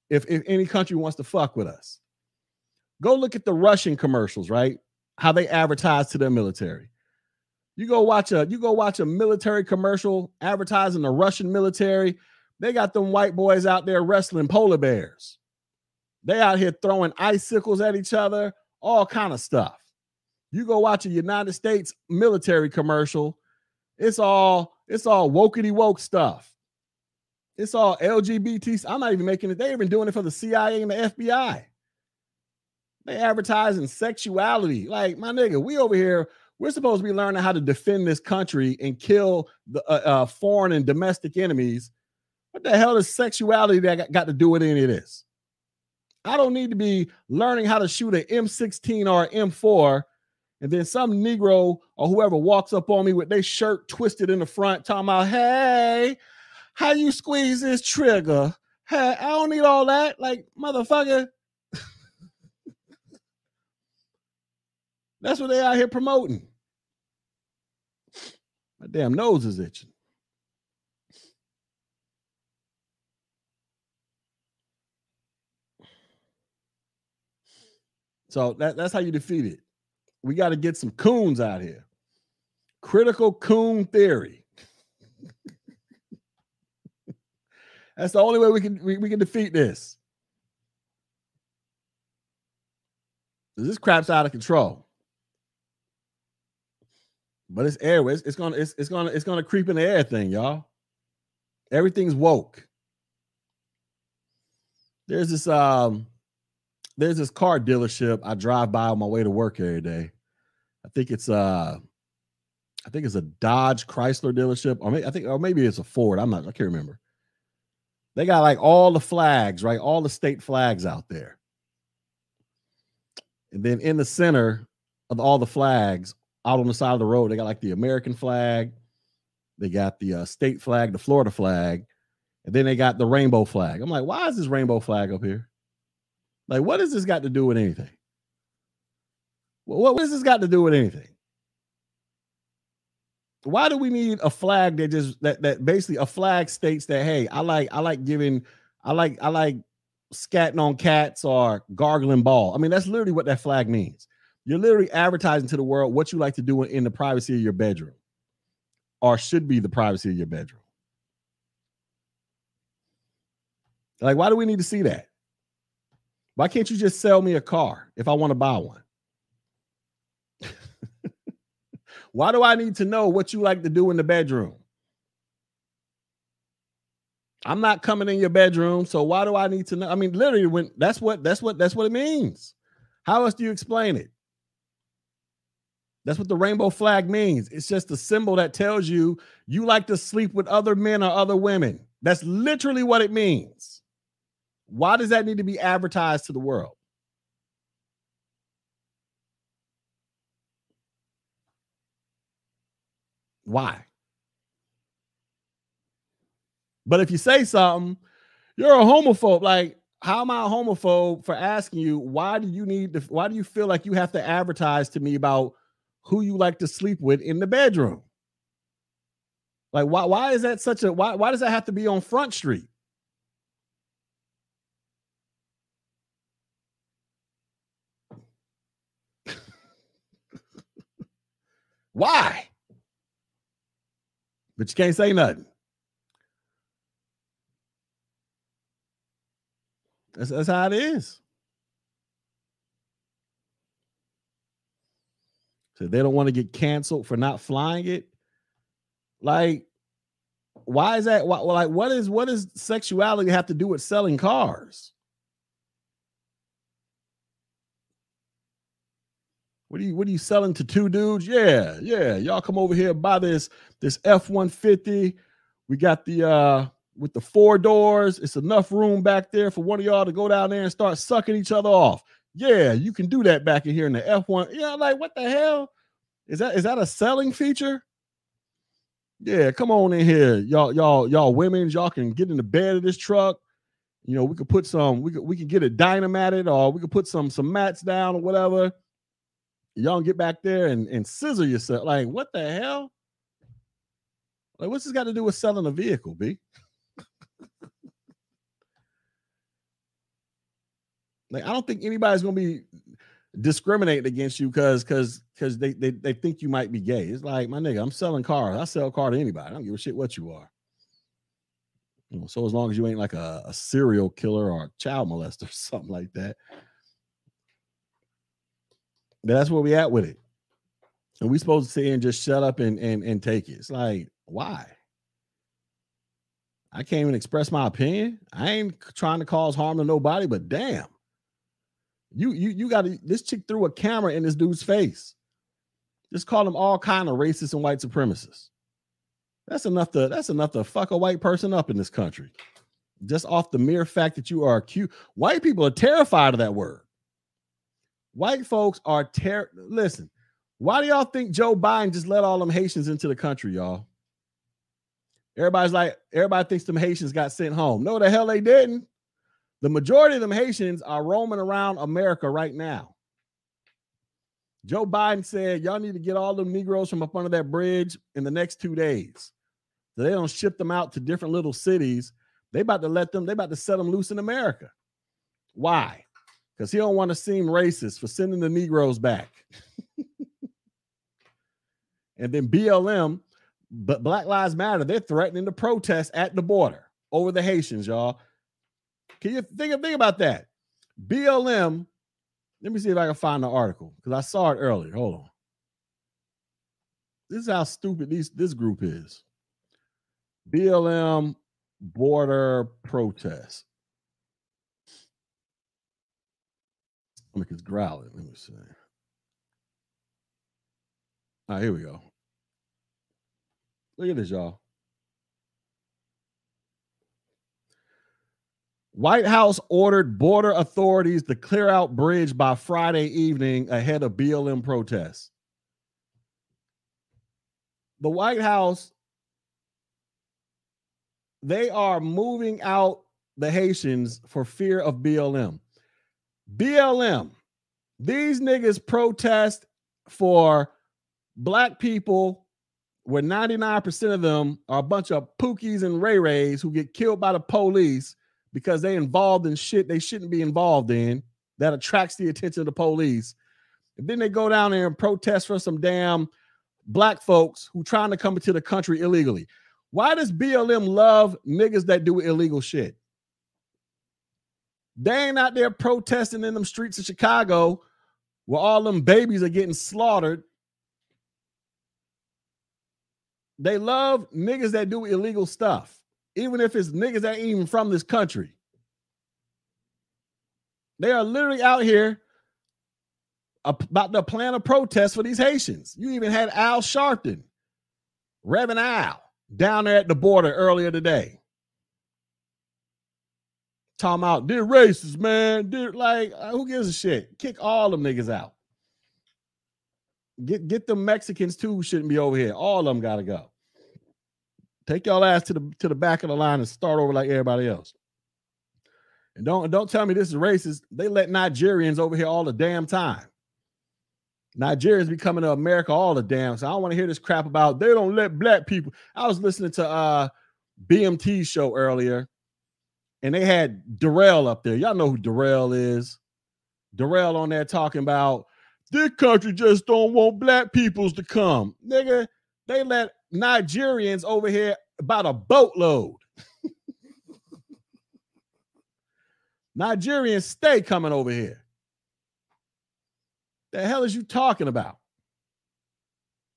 If if any country wants to fuck with us, go look at the Russian commercials, right? How they advertise to their military. You go watch a you go watch a military commercial advertising the Russian military. They got them white boys out there wrestling polar bears. They out here throwing icicles at each other, all kind of stuff. You go watch a United States military commercial, it's all it's all wokety woke stuff. It's all LGBT. I'm not even making it. They're even doing it for the CIA and the FBI. They advertising sexuality. Like my nigga, we over here. We're supposed to be learning how to defend this country and kill the uh, uh, foreign and domestic enemies. What the hell is sexuality that got, to do with any of this? I don't need to be learning how to shoot an M16 or an M4, and then some Negro or whoever walks up on me with their shirt twisted in the front, talking about, hey, how you squeeze this trigger? Hey, I don't need all that. Like, motherfucker. That's what they out here promoting. My damn nose is itching. So that, that's how you defeat it. We got to get some coons out here. Critical coon theory. That's the only way we can we, we can defeat this. This crap's out of control. But it's air. It's, it's gonna it's, it's gonna it's gonna creep in the air thing, y'all. Everything's woke. There's this um there's this car dealership I drive by on my way to work every day. I think it's uh I think it's a Dodge Chrysler dealership, or maybe I think or maybe it's a Ford. I'm not, I can't remember. They got like all the flags, right? All the state flags out there. And then in the center of all the flags, out on the side of the road, they got like the American flag, they got the uh, state flag, the Florida flag, and then they got the rainbow flag. I'm like, why is this rainbow flag up here? Like, what has this got to do with anything? What, what has this got to do with anything? Why do we need a flag that just that that basically a flag states that hey, I like I like giving I like I like scatting on cats or gargling ball. I mean, that's literally what that flag means. You're literally advertising to the world what you like to do in the privacy of your bedroom, or should be the privacy of your bedroom. Like, why do we need to see that? Why can't you just sell me a car if I want to buy one? why do I need to know what you like to do in the bedroom? I'm not coming in your bedroom, so why do I need to know? I mean, literally, when that's what that's what that's what it means. How else do you explain it? That's what the rainbow flag means. It's just a symbol that tells you you like to sleep with other men or other women. That's literally what it means. Why does that need to be advertised to the world? Why? But if you say something, you're a homophobe. Like, how am I a homophobe for asking you why do you need to why do you feel like you have to advertise to me about who you like to sleep with in the bedroom. Like why why is that such a why why does that have to be on Front Street? why? But you can't say nothing. That's, that's how it is. So they don't want to get canceled for not flying it. Like, why is that? Why, like, what is what does sexuality have to do with selling cars? What are you what are you selling to two dudes? Yeah, yeah. Y'all come over here buy this this F-150. We got the uh with the four doors. It's enough room back there for one of y'all to go down there and start sucking each other off. Yeah, you can do that back in here in the F1. Yeah, like what the hell? Is that is that a selling feature? Yeah, come on in here. Y'all, y'all, y'all women, y'all can get in the bed of this truck. You know, we could put some, we could we could get it dynamated, or we could put some some mats down or whatever. Y'all get back there and, and scissor yourself. Like, what the hell? Like, what's this got to do with selling a vehicle, B? Like I don't think anybody's gonna be discriminating against you because because because they, they they think you might be gay. It's like my nigga, I'm selling cars. I sell a car to anybody. I don't give a shit what you are. So as long as you ain't like a, a serial killer or a child molester or something like that. That's where we at with it. And we supposed to sit and just shut up and and and take it. It's like, why? I can't even express my opinion. I ain't trying to cause harm to nobody, but damn. You you you got to this chick threw a camera in this dude's face. Just call him all kind of racist and white supremacists. That's enough to that's enough to fuck a white person up in this country. Just off the mere fact that you are cute. White people are terrified of that word. White folks are ter listen. Why do y'all think Joe Biden just let all them Haitians into the country, y'all? Everybody's like, everybody thinks them Haitians got sent home. No, the hell they didn't. The majority of them Haitians are roaming around America right now. Joe Biden said, Y'all need to get all them Negroes from up under that bridge in the next two days. So they don't ship them out to different little cities. They about to let them, they about to set them loose in America. Why? Because he don't want to seem racist for sending the Negroes back. and then BLM, but Black Lives Matter, they're threatening to protest at the border. over the Haitians, y'all. Can you think, think about that? BLM. Let me see if I can find the article because I saw it earlier. Hold on. This is how stupid these this group is. BLM border protest. Stomach is growling. Let me see. All right, here we go. Look at this, y'all. White House ordered border authorities to clear out bridge by Friday evening ahead of BLM protests. The White House, they are moving out the Haitians for fear of BLM. BLM, these niggas protest for black people where 99% of them are a bunch of pookies and ray rays who get killed by the police because they involved in shit they shouldn't be involved in that attracts the attention of the police. And then they go down there and protest for some damn black folks who trying to come into the country illegally. Why does BLM love niggas that do illegal shit? They ain't out there protesting in them streets of Chicago where all them babies are getting slaughtered. They love niggas that do illegal stuff even if it's niggas that ain't even from this country. They are literally out here about to plan a protest for these Haitians. You even had Al Sharpton, Reverend Al, down there at the border earlier today. Talking about they're racist, man. They're like, uh, who gives a shit? Kick all them niggas out. Get get the Mexicans too shouldn't be over here. All of them gotta go. Take y'all ass to the to the back of the line and start over like everybody else. And don't don't tell me this is racist. They let Nigerians over here all the damn time. Nigerians be coming to America all the damn. So I don't want to hear this crap about they don't let black people. I was listening to uh BMT show earlier, and they had Darrell up there. Y'all know who Darrell is. Darrell on there talking about this country just don't want black peoples to come. Nigga, they let Nigerians over here about a boatload. Nigerians stay coming over here. The hell is you talking about?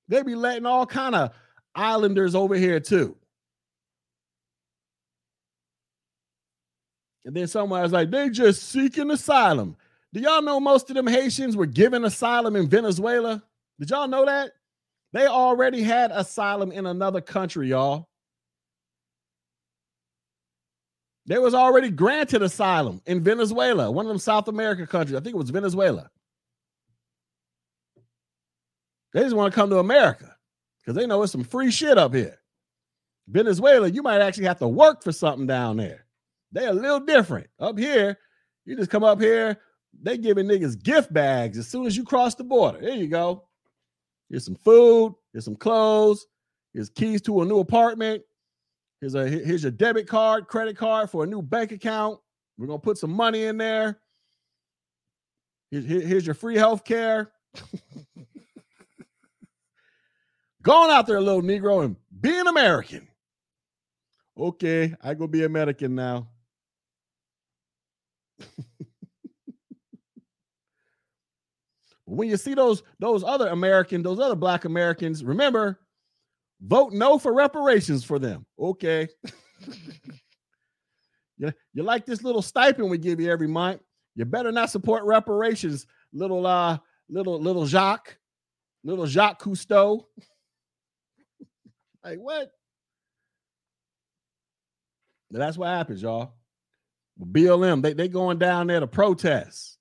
They be letting all kind of islanders over here too. And then someone was like, they just seeking asylum. Do y'all know most of them Haitians were given asylum in Venezuela? Did y'all know that? They already had asylum in another country, y'all. They was already granted asylum in Venezuela, one of them South American countries. I think it was Venezuela. They just want to come to America because they know it's some free shit up here. Venezuela, you might actually have to work for something down there. They're a little different. Up here, you just come up here, they giving niggas gift bags as soon as you cross the border. There you go. Here's some food. Here's some clothes. Here's keys to a new apartment. Here's a here's your debit card, credit card for a new bank account. We're gonna put some money in there. Here's, here's your free health care. Going out there, little Negro, and be an American. Okay, I go be American now. when you see those those other American, those other black Americans, remember, vote no for reparations for them. Okay. you, you like this little stipend we give you every month. You better not support reparations, little uh little little Jacques, little Jacques Cousteau. like what? That's what happens, y'all. BLM, they they going down there to protest.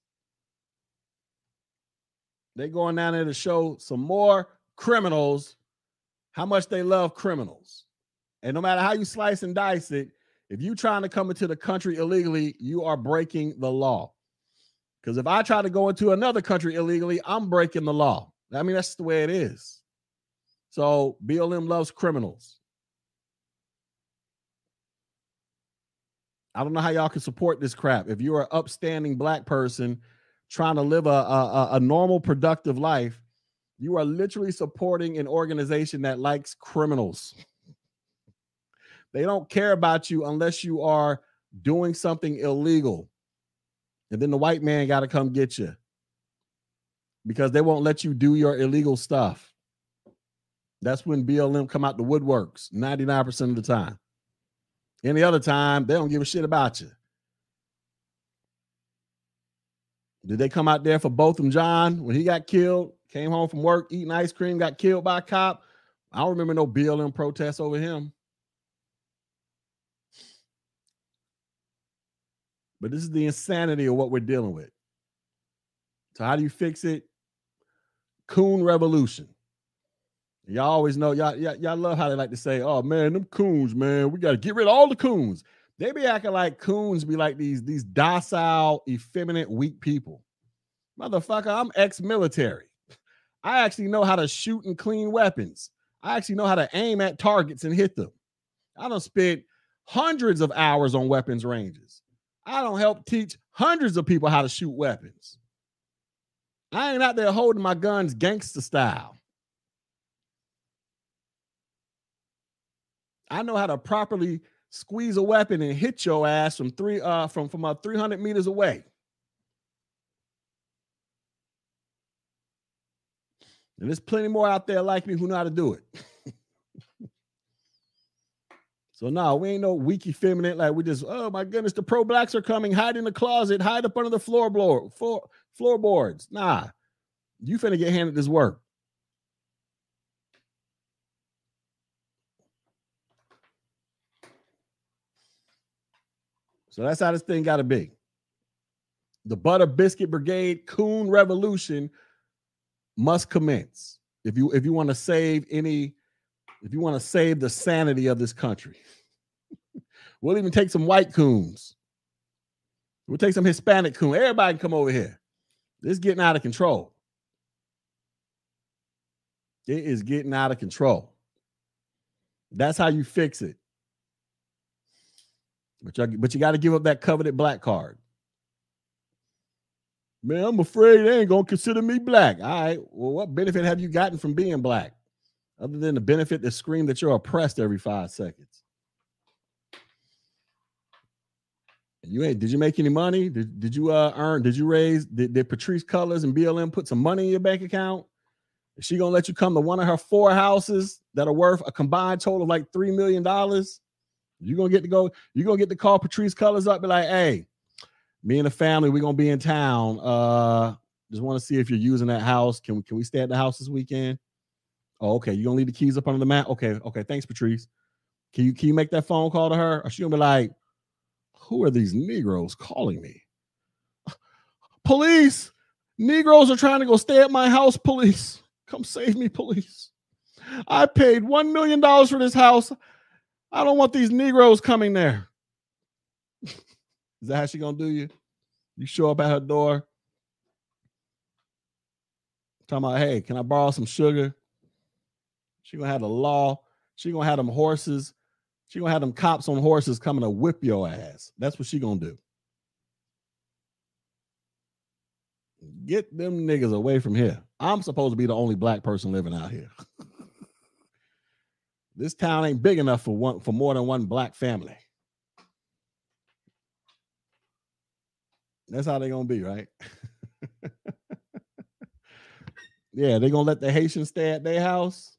They're going down there to show some more criminals how much they love criminals. And no matter how you slice and dice it, if you're trying to come into the country illegally, you are breaking the law. Because if I try to go into another country illegally, I'm breaking the law. I mean, that's the way it is. So BLM loves criminals. I don't know how y'all can support this crap. If you're an upstanding black person trying to live a, a, a normal, productive life, you are literally supporting an organization that likes criminals. They don't care about you unless you are doing something illegal. And then the white man got to come get you because they won't let you do your illegal stuff. That's when BLM come out the woodworks 99% of the time. Any other time, they don't give a shit about you. Did they come out there for Botham Jean when he got killed? Came home from work eating ice cream, got killed by a cop. I don't remember no BLM protests over him. But this is the insanity of what we're dealing with. So, how do you fix it? Coon revolution. Y'all always know y'all, y'all love how they like to say, "Oh man, them coons, man, we got to get rid of all the coons." They be acting like coons be like these these docile, effeminate, weak people. Motherfucker, I'm ex-military. I actually know how to shoot and clean weapons. I actually know how to aim at targets and hit them. I don't spend hundreds of hours on weapons ranges. I don't help teach hundreds of people how to shoot weapons. I ain't out there holding my guns gangster style. I know how to properly squeeze a weapon and hit your ass from three uh from from about 300 meters away. And there's plenty more out there like me who know how to do it. so now we ain't no weak effeminate like we just oh my goodness the pro blacks are coming hide in the closet hide up under the floor blower floor floorboards nah you finna get handed this work So that's how this thing got to be. The Butter Biscuit Brigade Coon Revolution must commence. If you if you want to save any, if you want to save the sanity of this country, we'll even take some white coons. We'll take some Hispanic coon. Everybody can come over here. This is getting out of control. It is getting out of control. That's how you fix it. But you, but you got to give up that coveted black card. Man, I'm afraid they ain't gonna consider me black. All right. Well, what benefit have you gotten from being black? Other than the benefit to scream that you're oppressed every five seconds. You ain't did you make any money? Did, did you uh earn, did you raise, did, did Patrisse Cullors and BLM put some money in your bank account? Is she gonna let you come to one of her four houses that are worth a combined total of like three million dollars? You're gonna get to go, you're gonna get to call Patrisse Cullors up, be like, hey, me and the family, we're gonna be in town. Uh just want to see if you're using that house. Can we can we stay at the house this weekend? Oh, okay. You're gonna leave the keys up under the mat. Okay, okay. Thanks, Patrisse. Can you can you make that phone call to her? Or she gonna be like, who are these Negroes calling me? Police! Negroes are trying to go stay at my house. Police, come save me, police. I paid $1 million for this house. I don't want these Negroes coming there. Is that how she gonna do you? You show up at her door, talking about, hey, can I borrow some sugar? She gonna have the law. She gonna have them horses. She gonna have them cops on horses coming to whip your ass. That's what she gonna do. Get them niggas away from here. I'm supposed to be the only black person living out here. This town ain't big enough for one for more than one black family. That's how they're gonna be, right? yeah, they're gonna let the Haitians stay at their house.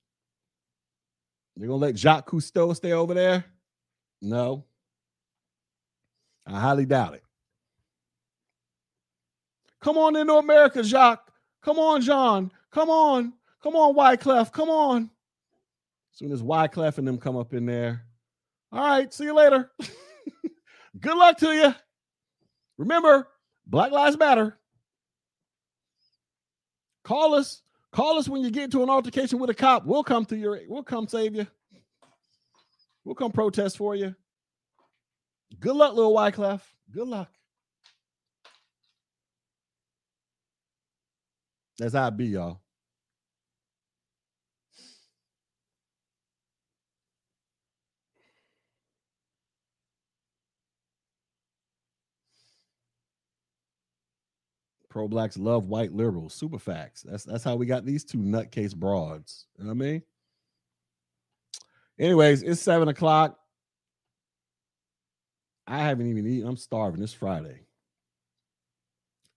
They're gonna let Jacques Cousteau stay over there. No, I highly doubt it. Come on into America, Jacques. Come on, John. Come on. Come on, Wyclef. Come on soon as Wyclef and them come up in there, all right, see you later. Good luck to you. Remember, Black Lives Matter. Call us. Call us when you get into an altercation with a cop. We'll come to your. We'll come save you. We'll come protest for you. Good luck, little Wyclef. Good luck. That's how it be, y'all. Pro blacks love white liberals. Super facts. That's that's how we got these two nutcase broads. You know what I mean? Anyways, it's seven o'clock. I haven't even eaten. I'm starving. It's Friday.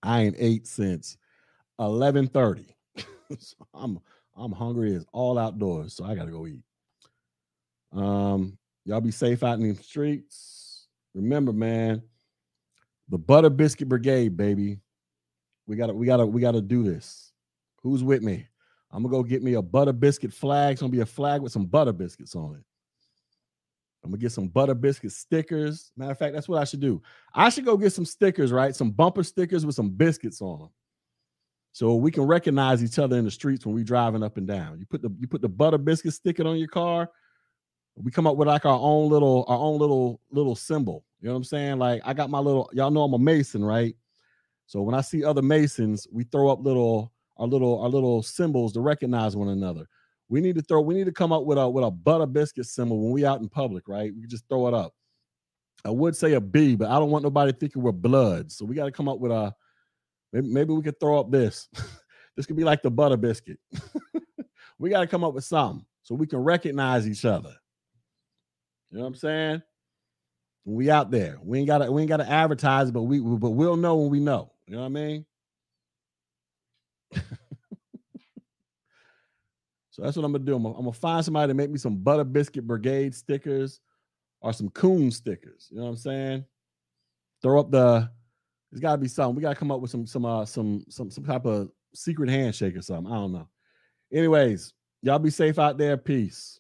I ain't ate since 11:30. so I'm I'm hungry as all outdoors, so I gotta go eat. Um, y'all be safe out in the streets. Remember, man, the butter biscuit brigade, baby. We gotta, we gotta, we gotta do this. Who's with me? I'm gonna go get me a butter biscuit flag. It's gonna be a flag with some butter biscuits on it. I'm gonna get some butter biscuit stickers. Matter of fact, that's what I should do. I should go get some stickers, right? Some bumper stickers with some biscuits on them. So we can recognize each other in the streets when we're driving up and down. You put the you put the butter biscuit sticker on your car. We come up with like our own little our own little little symbol. You know what I'm saying? Like I got my little y'all know I'm a mason, right? So when I see other masons, we throw up little our little our little symbols to recognize one another. We need to throw, we need to come up with a with a butter biscuit symbol when we out in public, right? We just throw it up. I would say a B, but I don't want nobody thinking we're blood. So we got to come up with a maybe, maybe we could throw up this. this could be like the butter biscuit. we got to come up with something so we can recognize each other. You know what I'm saying? We out there, we ain't got to we ain't got to advertise, but we but we'll know when we know. You know what I mean? So that's what I'm gonna do. I'm gonna, I'm gonna, find somebody to make me some butter biscuit brigade stickers or some coon stickers. You know what I'm saying? Throw up the. There's got to be something. We got to come up with some some uh some some some type of secret handshake or something. I don't know. Anyways, y'all be safe out there. Peace.